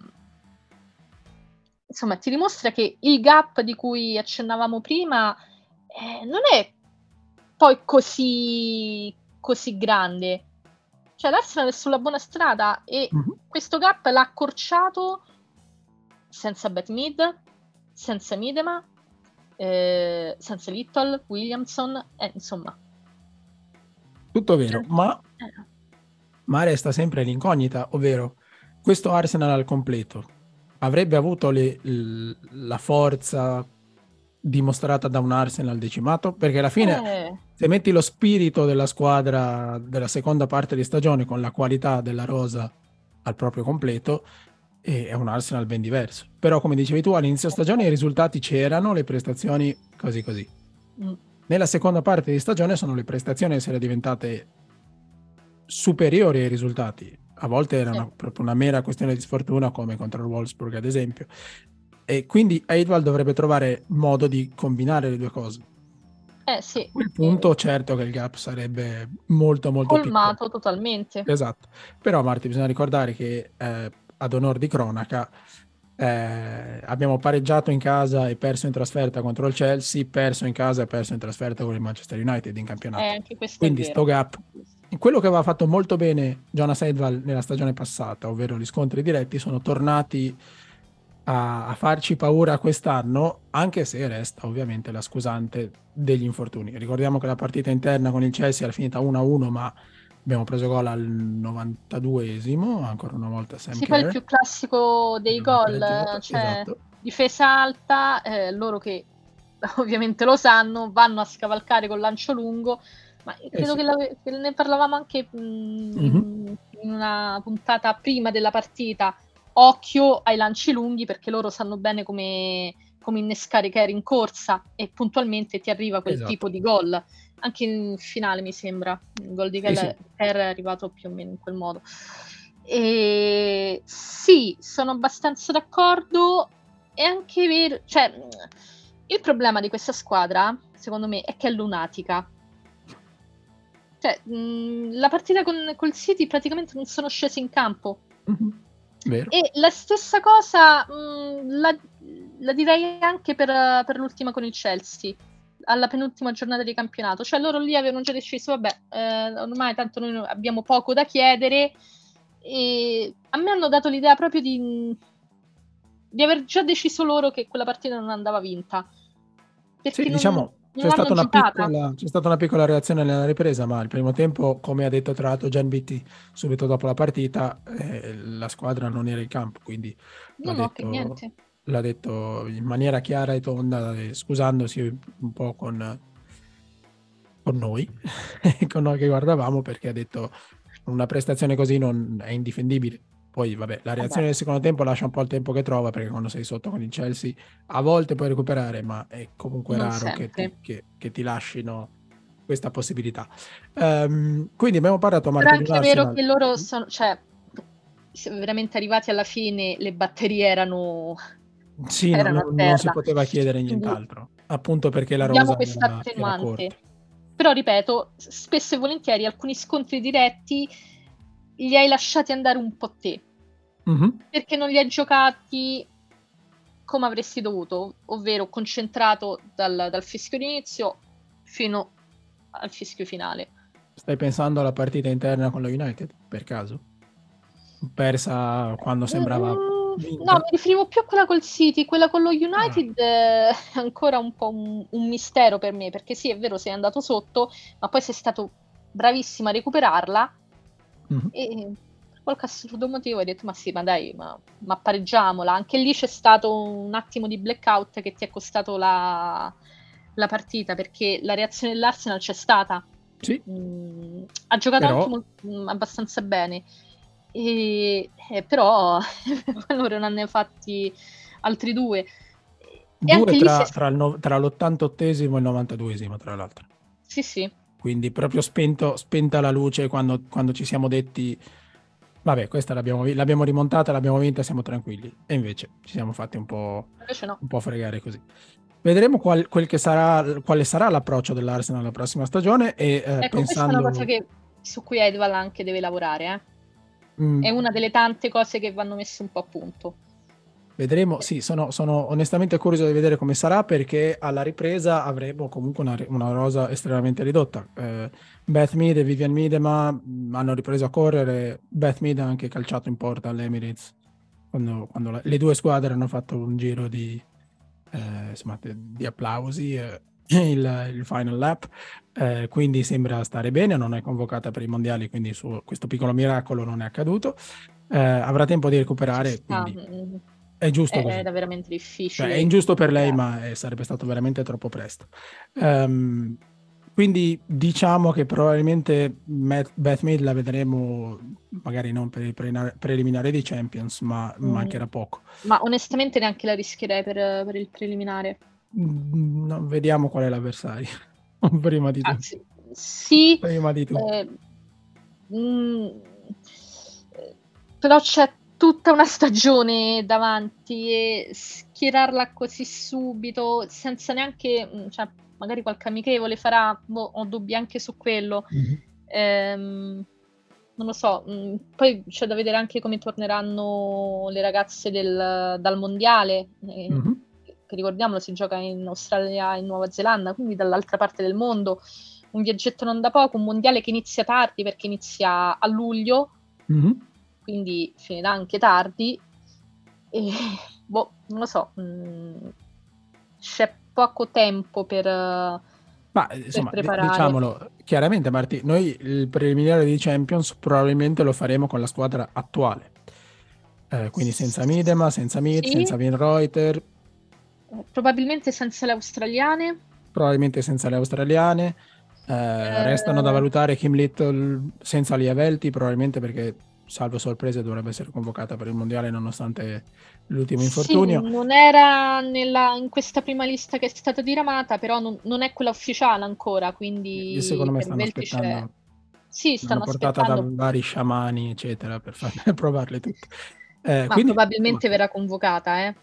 insomma, ti dimostra che il gap di cui accennavamo prima eh, non è poi così, così grande. Cioè, l'Arsenal è sulla buona strada e mm-hmm. questo gap l'ha accorciato senza Beth Mid, senza Midema, eh, senza Little, Williamson, eh, insomma. Tutto vero, eh. ma, ma resta sempre l'incognita, ovvero questo Arsenal al completo avrebbe avuto le, la forza dimostrata da un Arsenal decimato? Perché alla fine, eh. se metti lo spirito della squadra della seconda parte di stagione con la qualità della rosa al proprio completo, e è un Arsenal ben diverso. Però, come dicevi tu, all'inizio stagione i risultati c'erano, le prestazioni così così. Mm. Nella seconda parte di stagione sono le prestazioni a essere diventate superiori ai risultati. A volte era una, proprio una mera questione di sfortuna, come contro il Wolfsburg, ad esempio. E quindi Eidwald dovrebbe trovare modo di combinare le due cose. Eh sì. A quel punto, certo che il gap sarebbe molto, molto colmato totalmente. Esatto. Però, Marti, bisogna ricordare che eh, ad onore di cronaca, eh, abbiamo pareggiato in casa e perso in trasferta contro il Chelsea, perso in casa e perso in trasferta con il Manchester United in campionato. Eh, Quindi sto gap. Quello che aveva fatto molto bene Jonas Edval nella stagione passata, ovvero gli scontri diretti, sono tornati a, a farci paura quest'anno, anche se resta ovviamente la scusante degli infortuni. Ricordiamo che la partita interna con il Chelsea era finita 1-1, ma Abbiamo preso gol al 92esimo, ancora una volta sempre. Sì, poi il più classico dei gol, cioè esatto. difesa alta, eh, loro che *laughs* ovviamente lo sanno, vanno a scavalcare col lancio lungo, ma eh credo eh sì. che, che, ne parlavamo anche mh, mm-hmm. in una puntata prima della partita. Occhio ai lanci lunghi perché loro sanno bene come, come innescare Kerry in corsa e puntualmente ti arriva quel esatto. tipo di gol anche in finale mi sembra, il gol di Keller sì, sì. è arrivato più o meno in quel modo. E sì, sono abbastanza d'accordo. È anche vero, cioè, il problema di questa squadra, secondo me, è che è lunatica. Cioè, mh, la partita con col City praticamente non sono scesi in campo. Mm-hmm. E la stessa cosa mh, la, la, direi anche per, per l'ultima con il Chelsea alla penultima giornata di campionato. Cioè loro lì avevano già deciso, vabbè, eh, ormai tanto noi abbiamo poco da chiedere e a me hanno dato l'idea proprio di, di aver già deciso loro che quella partita non andava vinta. Perché sì, non, diciamo, c'è, stata piccola, c'è, stata una piccola, reazione nella ripresa, ma il primo tempo, come ha detto tra l'altro Gian Bitti subito dopo la partita, eh, la squadra non era in campo, quindi no, no, detto, niente l'ha detto in maniera chiara e tonda, eh, scusandosi un po' con, con noi, *laughs* con noi che guardavamo, perché ha detto una prestazione così non è indifendibile. Poi, vabbè, la reazione vabbè. del secondo tempo lascia un po' il tempo che trova, perché quando sei sotto con il Chelsea a volte puoi recuperare, ma è comunque non raro che ti, che, che ti, lasciino questa possibilità. Um, quindi abbiamo parlato a Però è vero che loro sono, cioè, veramente arrivati alla fine, le batterie erano Sì, non, non, si poteva chiedere nient'altro, Quindi, appunto perché la rosa era. Era Però ripeto, spesso e volentieri alcuni scontri diretti li hai lasciati andare un po' te, mm-hmm. perché non li hai giocati come avresti dovuto, ovvero concentrato dal, dal fischio d'inizio fino al fischio finale. Stai pensando alla partita interna con lo United, per caso? Persa quando sembrava... Mm, no, mi riferivo più a quella col City, quella con lo United ah. è ancora un po' un, un, mistero per me, perché sì, è vero, sei andato sotto, ma poi sei stato bravissimo a recuperarla mm-hmm. e qualche assurdo motivo hai detto ma sì, ma dai, ma, ma, pareggiamola. Anche lì c'è stato un attimo di blackout che ti è costato la, la partita perché la reazione dell'Arsenal c'è stata. Sì. Mm, ha giocato però... anche molto, mm, abbastanza bene. E, eh, però *laughs* loro non ne ha fatti altri due. E due tra, si... tra, no, tra, l'88esimo e il 92esimo, tra l'altro. Sì, sì. Quindi proprio spento, spenta la luce quando, quando ci siamo detti vabbè, questa l'abbiamo, l'abbiamo, rimontata, l'abbiamo vinta, siamo tranquilli. E invece ci siamo fatti un po', no. un po fregare così. Vedremo qual, quel sarà, quale sarà l'approccio dell'Arsenal la prossima stagione. E, eh, ecco, pensando... questa è una cosa che, su cui Edval anche deve lavorare. Eh? Mm. È una delle tante cose che vanno messe un po' a punto. Vedremo, sì, sono, sono, onestamente curioso di vedere come sarà perché alla ripresa avremo comunque una, una rosa estremamente ridotta. Eh, Beth Mead e Vivian Miedema hanno ripreso a correre, Beth Mead ha anche calciato in porta all'Emirates quando, quando la, le due squadre hanno fatto un giro di, eh, insomma, di applausi. Eh, il, il, final lap, eh, quindi sembra stare bene, non è convocata per i mondiali, quindi su questo piccolo miracolo non è accaduto. Eh, avrà tempo di recuperare, quindi ah, è giusto è, così. È veramente difficile. Cioè, è ingiusto per lei, ma sarebbe stato veramente troppo presto. Um, quindi diciamo che probabilmente Beth Mead la vedremo magari non per il pre- preliminare dei Champions, ma mm. mancherà poco. Ma onestamente neanche la rischierei per, per il preliminare. Mm, no, vediamo qual è l'avversario. *laughs* Prima di tutto. sì. Prima di tutto. Eh, mm, però c'è tutta una stagione davanti e schierarla così subito, senza neanche, mm, cioè, magari qualche amichevole farà, boh, ho dubbi anche su quello. Mm-hmm. Ehm, non lo so, poi c'è da vedere anche come torneranno le ragazze del, dal mondiale, mm-hmm. Che ricordiamolo si gioca in Australia e in Nuova Zelanda, quindi dall'altra parte del mondo. Un viaggetto non da poco, un mondiale che inizia tardi perché inizia a luglio. Mm-hmm quindi finirà anche tardi. E boh, non lo so, mh, mm, c'è poco tempo per, Ma, insomma, per. Diciamolo chiaramente, Marti, noi il preliminare di Champions probabilmente lo faremo con la squadra attuale. Eh, quindi senza Midema, senza Mid, sì. senza Vin Reuter. Eh, probabilmente senza le australiane. Probabilmente senza le australiane. Eh, eh... Restano da valutare Kim Little senza Liavelti, probabilmente perché salvo sorprese, dovrebbe essere convocata per il mondiale nonostante l'ultimo infortunio. Sì, non era nella, in questa prima lista che è stata diramata, però non, non è quella ufficiale ancora, quindi... E secondo me stanno aspettando... C'è... Sì, stanno portata aspettando. da vari sciamani, eccetera, per, far, per *laughs* provarle tutte. Eh, quindi... probabilmente verrà convocata, eh.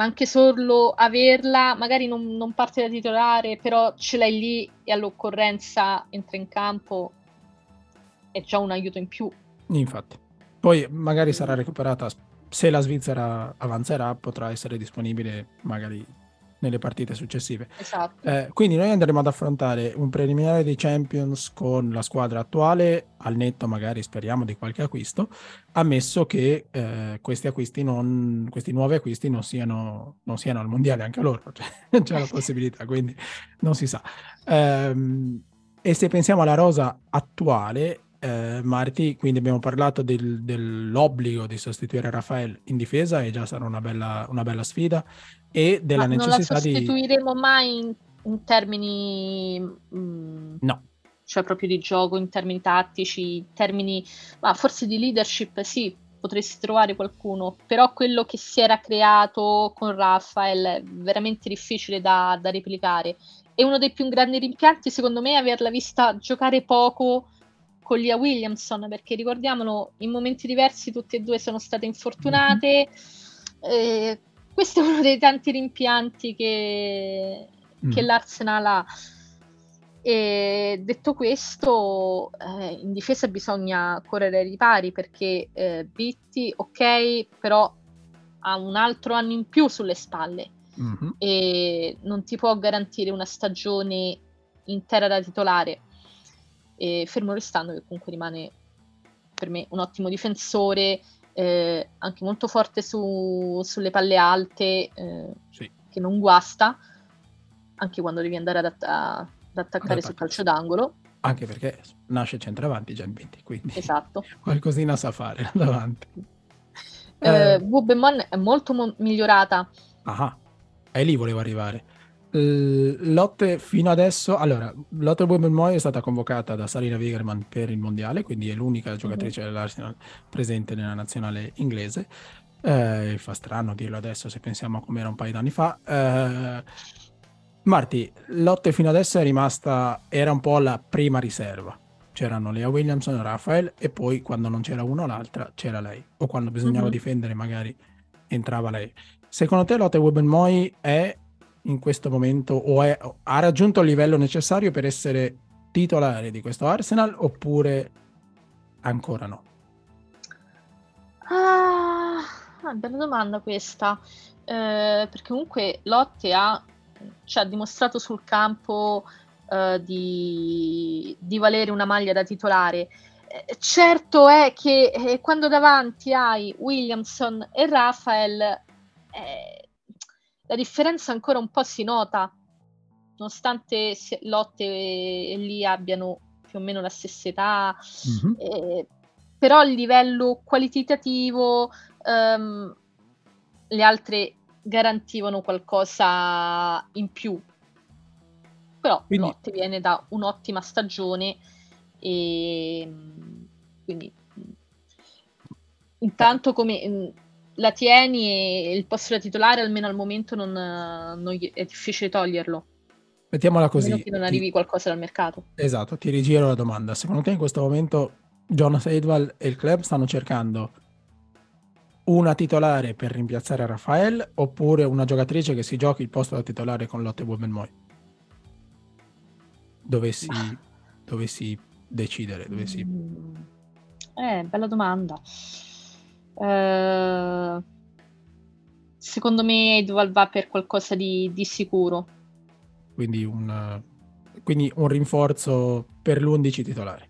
Ma anche solo averla, magari non, non parte da titolare, però ce l'hai lì e all'occorrenza entra in campo, è già un aiuto in più. Infatti. Poi magari sarà recuperata, se la Svizzera avanzerà, potrà essere disponibile magari nelle partite successive. Esatto. Eh, quindi noi andremo ad affrontare un preliminare dei Champions con la squadra attuale, al netto magari speriamo di qualche acquisto, ammesso che eh, questi acquisti non, questi nuovi acquisti non siano, non siano al mondiale anche loro, *laughs* cioè, c'è la possibilità, quindi non si sa. Um, e se pensiamo alla rosa attuale, eh, Marti, quindi abbiamo parlato del, dell'obbligo di sostituire Rafael in difesa e già sarà una bella, una bella sfida e della Ma necessità di... Non la sostituiremo di... mai in, in termini... Mm, no. Cioè proprio di gioco, in termini tattici, in termini... Ma forse di leadership, sì, potresti trovare qualcuno, però quello che si era creato con Rafael è veramente difficile da, da replicare. E uno dei più grandi rimpianti, secondo me, è averla vista giocare poco con Lia Williamson, perché ricordiamolo, in momenti diversi tutte e due sono state infortunate. Mm-hmm. Eh, questo è uno dei tanti rimpianti che, mm. che l'Arsenal ha. E detto questo, eh, in difesa bisogna correre ai ripari perché eh, Bitti, ok, però ha un altro anno in più sulle spalle mm-hmm. e non ti può garantire una stagione intera da titolare. E fermo restando che comunque rimane per me un ottimo difensore, eh, anche molto forte su, sulle palle alte, eh, sì. che non guasta, anche quando devi andare ad, att- ad attaccare sul calcio d'angolo. Anche perché nasce centravanti già in 20, quindi esatto. *laughs* qualcosina sa fare *laughs* davanti. Eh, eh. è molto mo- migliorata. Ah, e lì volevo arrivare. Lotte fino adesso, allora, Lotte Bubenmoy è stata convocata da Sarina Wigerman per il mondiale, quindi è l'unica giocatrice mm-hmm. dell'Arsenal presente nella nazionale inglese. Eh, fa strano dirlo adesso se pensiamo a come era un paio d'anni fa. Eh, Marti, Lotte fino adesso è rimasta, era un po' la prima riserva. C'erano Lea Williamson e Rafael e poi quando non c'era uno o l'altra c'era lei. O quando bisognava mm-hmm. difendere magari entrava lei. Secondo te Lotte Bubenmoy è in questo momento o è, ha raggiunto il livello necessario per essere titolare di questo Arsenal oppure ancora no? Ah, bella domanda questa, eh, perché comunque Lotte ha, cioè, ha dimostrato sul campo eh, di, di, valere una maglia da titolare. Eh, certo è che eh, quando davanti hai Williamson e Rafael eh, la differenza ancora un po' si nota, nonostante Lotte e lì abbiano più o meno la stessa età, mm-hmm. eh, però a livello qualitativo ehm, le altre garantivano qualcosa in più. Però quindi... Lotte viene da un'ottima stagione e quindi intanto come la tieni e il posto da titolare almeno al momento non, non è difficile toglierlo. Mettiamola così. che non arrivi ti... qualcosa dal mercato. Esatto, ti rigiro la domanda. Secondo te in questo momento Jonas Edwall e il club stanno cercando una titolare per rimpiazzare Rafael oppure una giocatrice che si giochi il posto da titolare con Lotte Womenmoy? Dovessi, dovessi decidere, dovessi... Eh, bella domanda. Eh, secondo me Edval va per qualcosa di, di sicuro. Quindi un, quindi un rinforzo per l'11 titolare.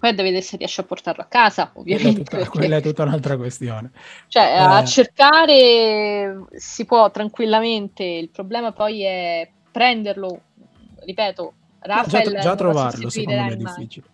Poi deve vedere se riesce a portarlo a casa, ovviamente. Quella è tutta, perché... quella è tutta un'altra questione. Cioè, eh... a cercare si può tranquillamente, il problema poi è prenderlo, ripeto, Rafael... Già, già trovarlo secondo me è difficile.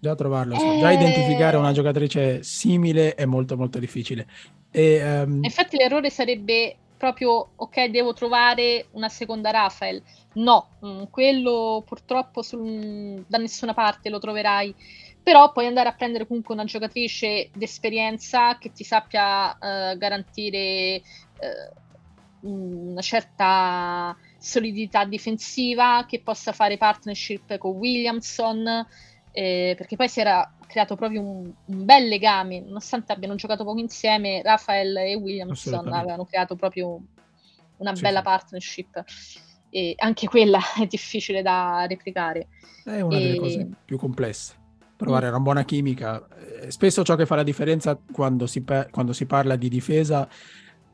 Già trovarlo, eh... già identificare una giocatrice simile è molto molto difficile. E, um... Infatti l'errore sarebbe proprio, ok, devo trovare una seconda Rafael. No, mm, quello purtroppo sul, da nessuna parte lo troverai. Però puoi andare a prendere comunque una giocatrice d'esperienza che ti sappia uh, garantire uh, una certa solidità difensiva, che possa fare partnership con Williamson, eh, perché poi si era creato proprio un, un, bel legame, nonostante abbiano giocato poco insieme, Rafael e Williamson avevano creato proprio una sì, bella sì. partnership e anche quella *laughs* è difficile da replicare. È una e... delle cose più complesse. Trovare mm. una buona chimica. Eh, spesso ciò che fa la differenza quando si, pe- quando si parla di difesa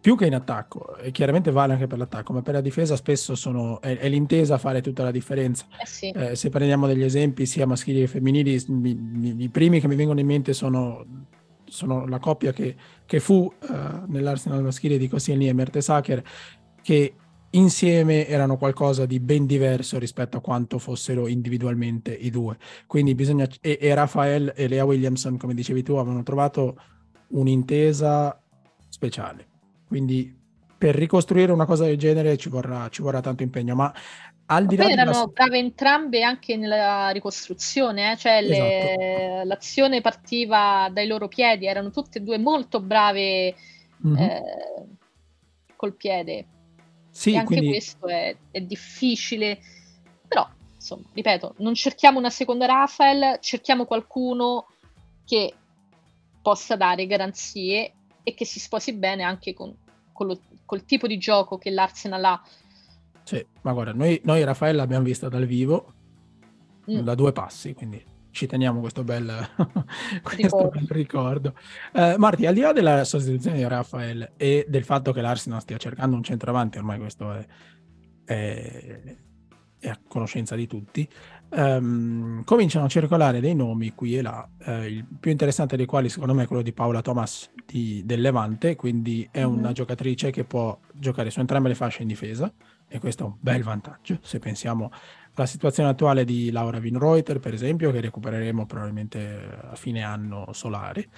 più che in attacco, e chiaramente vale anche per l'attacco, ma per la difesa spesso sono, è, è l'intesa a fare tutta la differenza. Eh sì. eh, se prendiamo degli esempi sia maschili che femminili, mi, mi, i primi che mi vengono in mente sono, sono la coppia che, che fu uh, nell'Arsenal maschile di Koscielny e Mertesacker, che insieme erano qualcosa di ben diverso rispetto a quanto fossero individualmente i due. Quindi bisogna, e, e Rafael e Lea Williamson, come dicevi tu, avevano trovato un'intesa speciale quindi per ricostruire una cosa del genere ci vorrà, ci vorrà tanto impegno, ma al di là erano della... brave entrambe anche nella ricostruzione, eh? cioè le... esatto. l'azione partiva dai loro piedi, erano tutte e due molto brave mm-hmm. eh, col piede. Sì, e anche quindi... questo è, è, difficile, però insomma, ripeto, non cerchiamo una seconda Rafael, cerchiamo qualcuno che possa dare garanzie e che si sposi bene anche con lo, col tipo di gioco che l'Arsenal ha. Sì, ma guarda, noi, noi Raffaella l'abbiamo vista dal vivo mm. da due passi, quindi ci teniamo questo bel, *laughs* questo bel ricordo. Uh, Marti, al di là della sostituzione di Raffaele e del fatto che l'Arsenal stia cercando un centravanti, ormai questo è, è, è a conoscenza di tutti, um, cominciano a circolare dei nomi qui e là, eh, il più interessante dei quali secondo me è quello di Paola Thomas di, del Levante, quindi è una mm-hmm. giocatrice che può giocare su entrambe le fasce in difesa e questo è un bel vantaggio se pensiamo alla situazione attuale di Laura Winreuter per esempio che recupereremo probabilmente a fine anno solare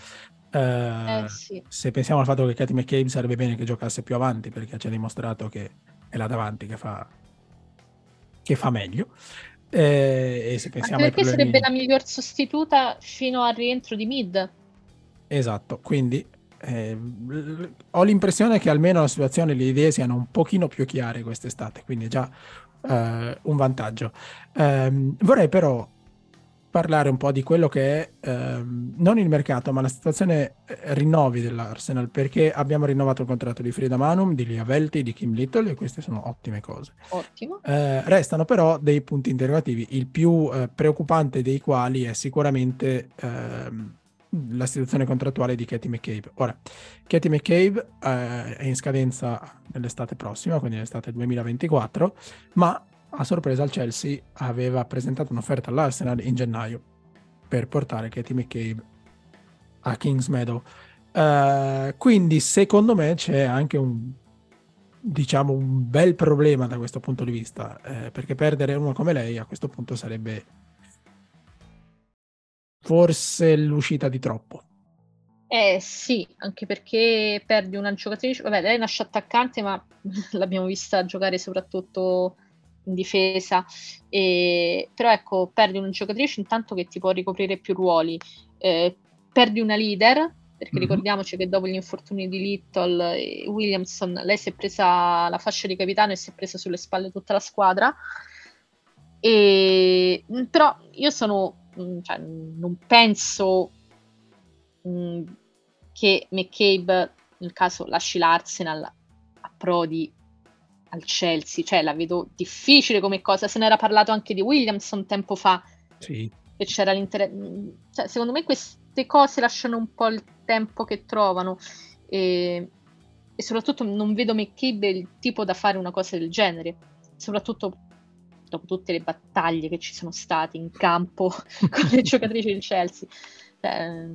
eh, eh, sì. se pensiamo al fatto che Katy McCabe sarebbe bene che giocasse più avanti perché ci ha dimostrato che è là davanti che fa, che fa meglio eh, e se pensiamo Anche perché problemi... sarebbe la miglior sostituta fino al rientro di Mid. Esatto, quindi eh, ho l'impressione che almeno la situazione e le idee siano un pochino più chiare quest'estate, quindi è già eh, un vantaggio. Eh, vorrei però parlare un po' di quello che è ehm, non il mercato, ma la situazione eh, rinnovi dell'Arsenal, perché abbiamo rinnovato il contratto di Frida Manum, di Lia Velti, di Kim Little e queste sono ottime cose. Ottimo. Eh, restano però dei punti interrogativi, il più eh, preoccupante dei quali è sicuramente ehm, la situazione contrattuale di Katie McCabe. Ora, Katie McCabe eh, è in scadenza nell'estate prossima, quindi nell'estate 2024, ma a sorpresa il Chelsea aveva presentato un'offerta all'Arsenal in gennaio per portare Katie McCabe a Kings Meadow. Uh, quindi secondo me c'è anche un diciamo un bel problema da questo punto di vista eh, perché perdere uno come lei a questo punto sarebbe forse l'uscita di troppo eh sì, anche perché perdi una giocatrice, vabbè lei nasce attaccante ma *laughs* l'abbiamo vista giocare soprattutto in difesa, e, però ecco, perdi una giocatrice intanto che ti può ricoprire più ruoli, eh, perdi una leader, perché mm-hmm. ricordiamoci che dopo gli infortuni di Little e Williamson, lei si è presa la fascia di capitano e si è presa sulle spalle tutta la squadra, e, mm, però io sono, mm, cioè, non penso mh, mm, che McCabe nel caso lasci l'Arsenal approdi al Chelsea, cioè la vedo difficile come cosa. Se ne era parlato anche di Williamson tempo fa. Sì. E c'era l'interesse. Cioè, secondo me queste cose lasciano un po' il tempo che trovano. E, e soprattutto non vedo McCabe il tipo da fare una cosa del genere. Soprattutto dopo tutte le battaglie che ci sono state in campo *laughs* con le giocatrici del Chelsea. Cioè,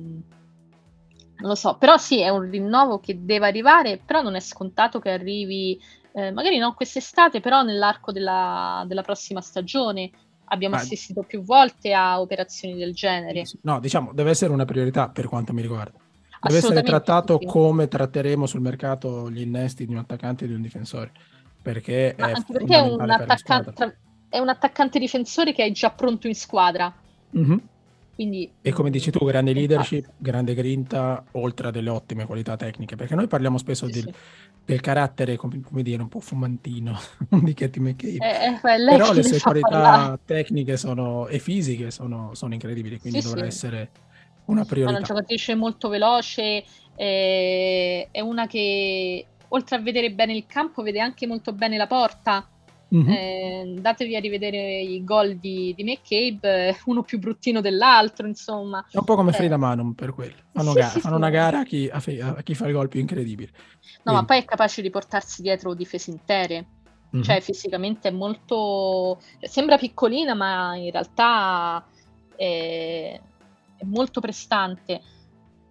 non lo so, però sì, è un rinnovo che deve arrivare, però non è scontato che arrivi eh, magari non quest'estate, però nell'arco della, della prossima stagione. Abbiamo ah, assistito più volte a operazioni del genere. No, diciamo, deve essere una priorità per quanto mi riguarda. Deve essere trattato sì. come tratteremo sul mercato gli innesti di un attaccante e di un difensore. Perché Ma è anche perché è un, attaccante, è un, attaccante, difensore che hai già pronto in squadra. Mm-hmm. Quindi, e come dici tu, grande leadership, grande grinta, oltre a delle ottime qualità tecniche, perché noi parliamo spesso sì, del, sì del carattere, come, come, dire, un po' fumantino *laughs* di Katy McCabe. Eh, eh Però le sue qualità parlare. tecniche sono, e fisiche sono, sono incredibili, quindi sì, dovrà essere una priorità. È una giocatrice molto veloce, eh, è una che oltre a vedere bene il campo vede anche molto bene la porta. Mm-hmm. Eh, datevi a rivedere i gol di, di McCabe, uno più bruttino dell'altro, insomma. È un po' come eh. Frida Manum per quello. *laughs* Fanno, sì, gara, sì, fanno sì. una gara a chi, a chi, fa il gol più incredibile. No, Quindi. ma poi è capace di portarsi dietro difese intere. Mm-hmm. Cioè, fisicamente è molto. Sembra piccolina, ma in realtà è, è molto prestante.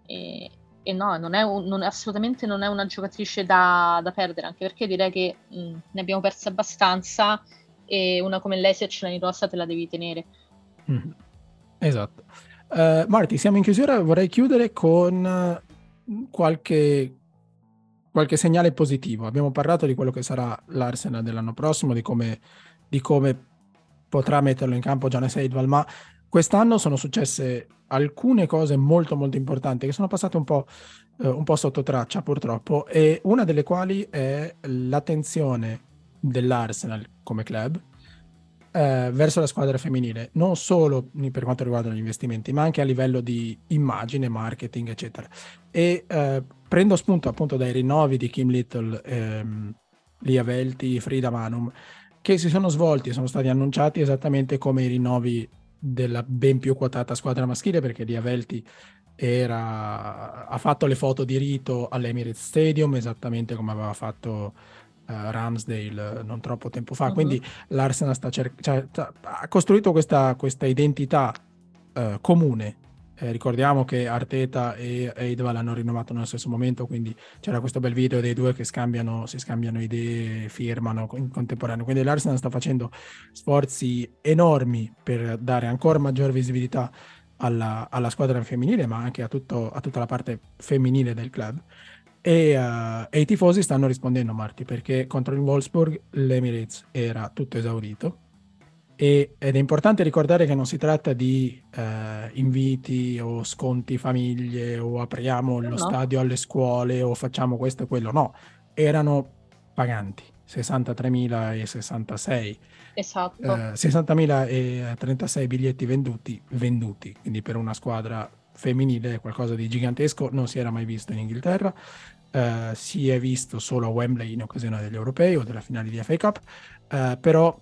E, e no, non è, un, non, assolutamente non è una giocatrice da, da perdere, anche perché direi che mh, ne abbiamo perse abbastanza e una come lei se ce l'hai in rossa te la devi tenere. Mm, esatto. Uh, Marti, siamo in chiusura, vorrei chiudere con qualche, qualche segnale positivo. Abbiamo parlato di quello che sarà l'Arsenal dell'anno prossimo, di come, di come potrà metterlo in campo Giannis Eidval, ma quest'anno sono successe alcune cose molto molto importanti che sono passate un po', eh, un po' sotto traccia purtroppo e una delle quali è l'attenzione dell'Arsenal come club eh, verso la squadra femminile, non solo per quanto riguarda gli investimenti, ma anche a livello di immagine, marketing, eccetera. E eh, prendo spunto appunto dai rinnovi di Kim Little, ehm, Lia Velti, Frida Manum, che si sono svolti e sono stati annunciati esattamente come i rinnovi della ben più quotata squadra maschile, perché Lia Velti era, ha fatto le foto di rito all'Emirates Stadium, esattamente come aveva fatto uh, Ramsdale non troppo tempo fa. Uh-huh. Quindi l'Arsenal sta cer- cioè, ha costruito questa, questa identità uh, comune. Eh, ricordiamo che Arteta e Eidval hanno rinnovato nello stesso momento, quindi c'era questo bel video dei due che scambiano, si scambiano idee, firmano in contemporanea. Quindi l'Arsenal sta facendo sforzi enormi per dare ancora maggiore visibilità alla, alla squadra femminile, ma anche a, tutto, a, tutta la parte femminile del club. E, uh, e, i tifosi stanno rispondendo, Marti, perché contro il Wolfsburg l'Emirates era tutto esaurito. E, ed è importante ricordare che non si tratta di uh, inviti o sconti famiglie o apriamo lo no. stadio alle scuole o facciamo questo e quello, no, erano paganti 63.000 e 66 Esatto. Eh, 60.000 e 36 biglietti venduti, venduti, quindi per una squadra femminile qualcosa di gigantesco, non si era mai visto in Inghilterra, eh, si è visto solo a Wembley in occasione degli europei o della finale di FA Cup, eh, però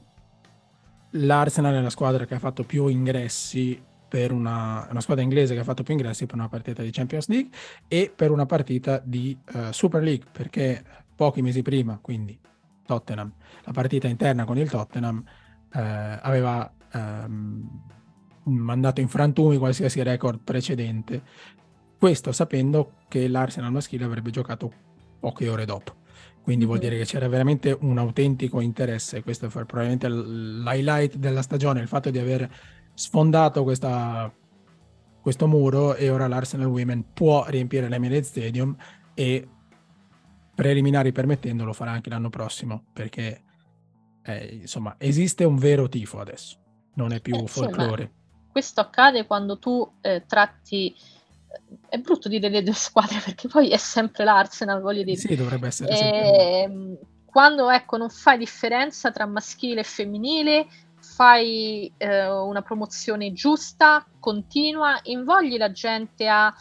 l'Arsenal è la squadra che ha fatto più ingressi per una, una, squadra inglese che ha fatto più ingressi per una partita di Champions League e per una partita di uh, Super League, perché pochi mesi prima, quindi Tottenham, la partita interna con il Tottenham eh, aveva ehm, mandato in frantumi qualsiasi record precedente, questo sapendo che l'Arsenal maschile avrebbe giocato poche ore dopo. Quindi vuol dire che c'era veramente un autentico interesse, questo è probabilmente l'highlight della stagione, il fatto di aver sfondato questa, questo muro e ora l'Arsenal Women può riempire l'Emirates Stadium e preliminari permettendo lo farà anche l'anno prossimo perché eh, insomma esiste un vero tifo adesso non è più eh, folklore. questo accade quando tu eh, tratti è brutto dire le due squadre *laughs* perché poi è sempre l'Arsenal voglio dire sì dovrebbe essere eh, quando ecco non fai differenza tra maschile e femminile fai eh, una promozione giusta continua invogli la gente a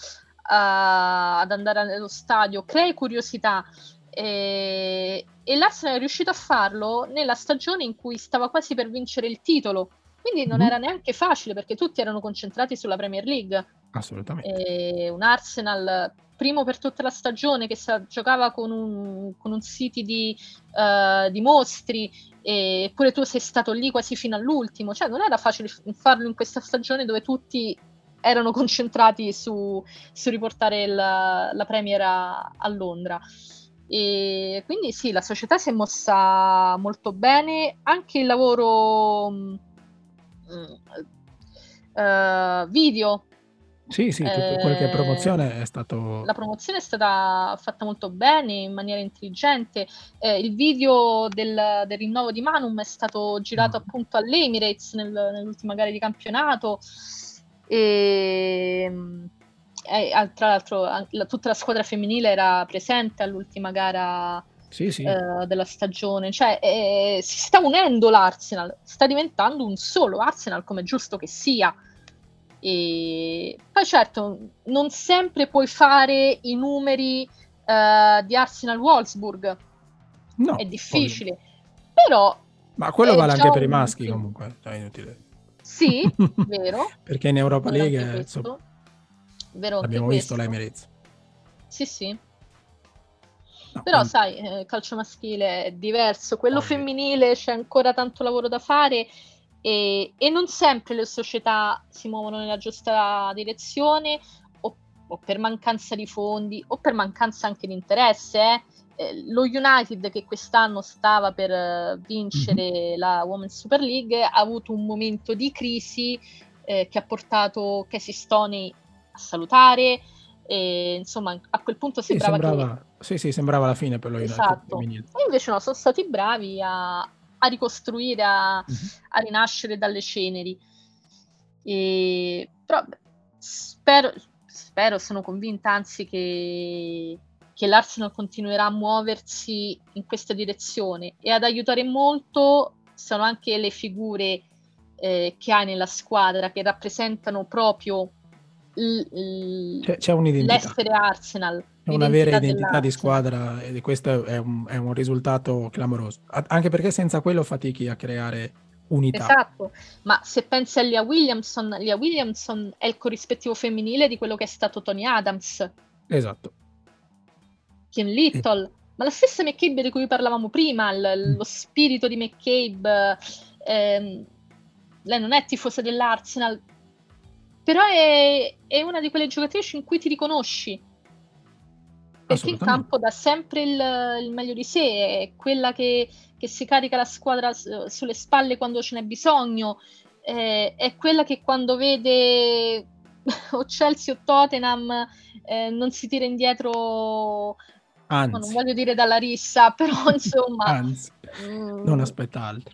uh, ad andare allo stadio, crei curiosità. E, e l'Arsenal è riuscito a farlo nella stagione in cui stava quasi per vincere il titolo. Quindi non mm. era neanche facile perché tutti erano concentrati sulla Premier League. Assolutamente. E un Arsenal primo per tutta la stagione che sa, giocava con un, con un City di, uh, di mostri eppure tu sei stato lì quasi fino all'ultimo. Cioè non era facile farlo in questa stagione dove tutti erano concentrati su, su riportare il, la Premier a, a, Londra. E quindi sì, la società si è mossa molto bene, anche il lavoro mh, uh, video. Sì, sì, tutto eh, quel promozione è stato... La promozione è stata fatta molto bene, in maniera intelligente. Eh, il video del, del, rinnovo di Manum è stato girato mm. appunto all'Emirates nel, nell'ultima gara di campionato. E, e tra l'altro la, tutta la squadra femminile era presente all'ultima gara sì, sì. Eh, della stagione, cioè eh, si sta unendo l'Arsenal, sta diventando un solo Arsenal come è giusto che sia. E poi certo, non sempre puoi fare i numeri eh, di Arsenal Wolfsburg, no, è difficile, poi... però... Ma quello vale anche per i maschi comunque, è inutile. Sì, *laughs* vero. Perché in Europa League so, vero abbiamo visto l'Emirates. Sì, sì. No, Però quindi... sai, eh, calcio maschile è diverso, quello oh, femminile c'è ancora tanto lavoro da fare e, e, non sempre le società si muovono nella giusta direzione o, o per mancanza di fondi o per mancanza anche di interesse. Eh eh, lo United che quest'anno stava per eh, vincere mm-hmm. la Women's Super League ha avuto un momento di crisi eh, che ha portato Casey Stoney a salutare e, insomma a quel punto sembrava, sì, sembrava, che... sì, sì, sembrava la fine per lo United esatto. invece no, sono stati bravi a, a ricostruire a, mm-hmm. a, rinascere dalle ceneri e, però spero, spero sono convinta anzi che che l'Arsenal continuerà a muoversi in questa direzione e ad aiutare molto sono anche le figure eh, che hai nella squadra che rappresentano proprio l- c'è, c'è un'identità. l'essere Arsenal. È una vera identità di squadra e questo è un, è un risultato clamoroso. Anche perché senza quello fatichi a creare unità. Esatto, ma se pensi a Lia Williamson, Lia Williamson è il corrispettivo femminile di quello che è stato Tony Adams. Esatto. Kim Little, e... ma la stessa McCabe di cui parlavamo prima, l- mm. lo spirito di McCabe, ehm, lei non è tifosa dell'Arsenal, però è, è, una di quelle giocatrici in cui ti riconosci. Perché in campo dà sempre il, il meglio di sé, è quella che che si carica la squadra sulle spalle quando ce n'è bisogno, eh, è quella che quando vede *laughs* o Chelsea o Tottenham eh, non si tira indietro, Anzi. non voglio dire dalla rissa, *laughs* però insomma... Anzi, mm, non aspetta altro.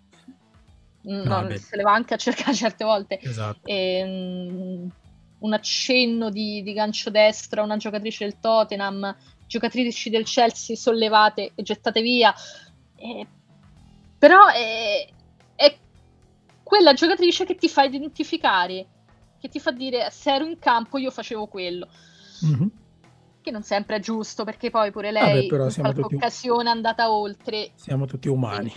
Mm, no, no se le va anche a cercare *laughs* certe volte. Esatto. E, um, un accenno di, di, gancio destra, una giocatrice del Tottenham, giocatrici del Chelsea sollevate e gettate via. E però è, è quella giocatrice che ti fa identificare, che ti fa dire se ero in campo io facevo quello. Mm-hmm. Che non sempre è giusto, perché poi pure lei Vabbè, in qualche tutti... occasione è andata oltre. Siamo tutti umani.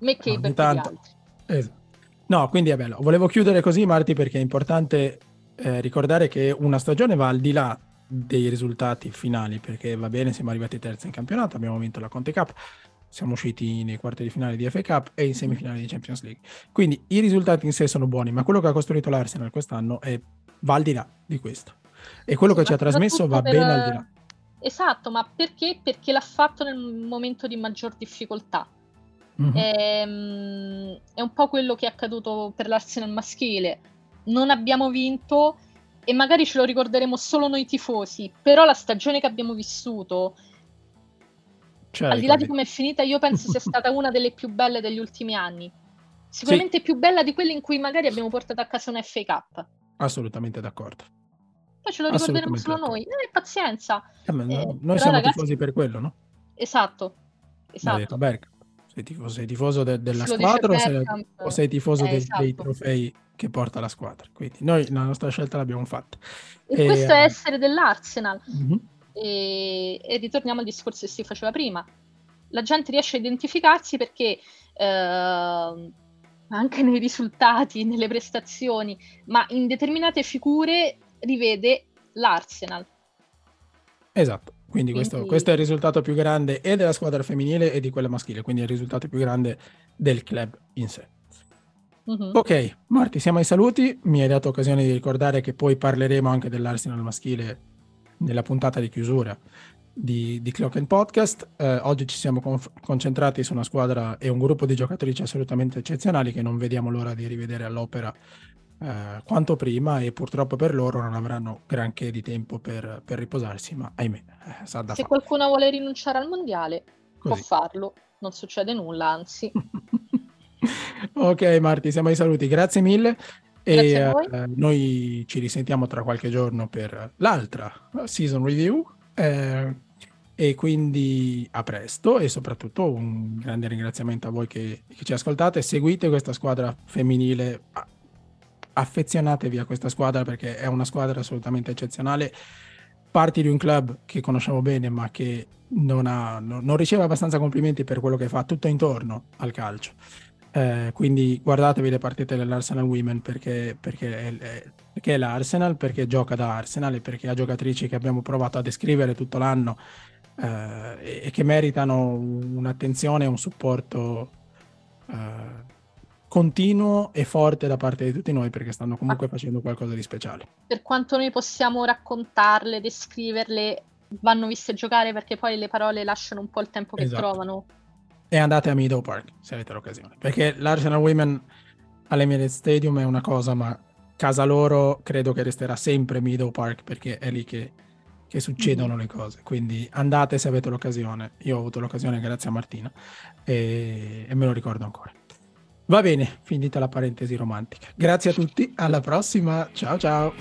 Me che no, tanto... esatto. No, quindi è bello. Volevo chiudere così, Marti, perché è importante eh, ricordare che una stagione va al di là dei risultati finali, perché va bene, siamo arrivati terzi in campionato, abbiamo vinto la Conte Cup, siamo usciti nei quarti di finale di FA Cup e in semifinale di Champions League. Quindi i risultati in sé sono buoni, ma quello che ha costruito l'Arsenal quest'anno è, va al di là di questo. E quello sì, che ci ha trasmesso va per... bene al di là. Esatto, ma perché? Perché l'ha fatto nel momento di maggior difficoltà. Mm-hmm. È, è un po' quello che è accaduto per l'Arsenal maschile. Non abbiamo vinto e magari ce lo ricorderemo solo noi tifosi, però la stagione che abbiamo vissuto cioè, Al di là di come è finita, io penso sia *laughs* stata una delle più belle degli ultimi anni. Sicuramente sì. più bella di quelle in cui magari abbiamo portato a casa un FA Cup. Assolutamente d'accordo. Poi ce lo ricorderemo solo d'accordo. noi. Eh, pazienza. Eh, no, eh, noi siamo ragazzi... tifosi per quello, no? Esatto. esatto. Sei tifoso, sei tifoso de- della squadra o sei, o sei, tifoso eh, de- esatto. dei trofei che porta la squadra? Quindi noi la nostra scelta l'abbiamo fatta. E, e questo è eh, essere dell'Arsenal. Mm-hmm e, e ritorniamo al discorso che si faceva prima. La gente riesce a identificarsi perché eh, anche nei risultati, nelle prestazioni, ma in determinate figure rivede l'Arsenal. Esatto, quindi, quindi... Questo, questo, è il risultato più grande e della squadra femminile e di quella maschile, quindi è il risultato più grande del club in sé. Uh-huh. Ok, Marti, siamo ai saluti. Mi hai dato occasione di ricordare che poi parleremo anche dell'Arsenal maschile nella puntata di chiusura di, di Clock and Podcast. Eh, oggi ci siamo conf- concentrati su una squadra e un gruppo di giocatrici assolutamente eccezionali che non vediamo l'ora di rivedere all'opera eh, quanto prima e purtroppo per loro non avranno granché di tempo per, per riposarsi, ma ahimè, eh, sa da Se fare. qualcuno vuole rinunciare al mondiale Così. può farlo, non succede nulla, anzi. *laughs* ok Marti, siamo ai saluti, grazie mille e eh, noi ci risentiamo tra qualche giorno per l'altra season review. Eh, e quindi a presto e soprattutto un grande ringraziamento a voi che, che ci ascoltate. Seguite questa squadra femminile, affezionatevi a questa squadra perché è una squadra assolutamente eccezionale. Parti di un club che conosciamo bene ma che non, ha, non, riceve abbastanza complimenti per quello che fa tutto intorno al calcio. Eh, quindi guardatevi le partite dell'Arsenal Women perché, perché, è, perché, è, l'Arsenal, perché gioca da Arsenal e perché ha giocatrici che abbiamo provato a descrivere tutto l'anno eh, e, che meritano un'attenzione e un supporto eh, continuo e forte da parte di tutti noi perché stanno comunque facendo qualcosa di speciale. Per quanto noi possiamo raccontarle, descriverle, vanno viste giocare perché poi le parole lasciano un po' il tempo che esatto. trovano e andate a Meadow Park se avete l'occasione. Perché l'Arsenal Women all'Emirates Stadium è una cosa, ma casa loro credo che resterà sempre Meadow Park perché è lì che, che succedono mm-hmm. le cose. Quindi andate se avete l'occasione. Io ho avuto l'occasione grazie a Martina e, e me lo ricordo ancora. Va bene, finita la parentesi romantica. Grazie a tutti, alla prossima. Ciao ciao.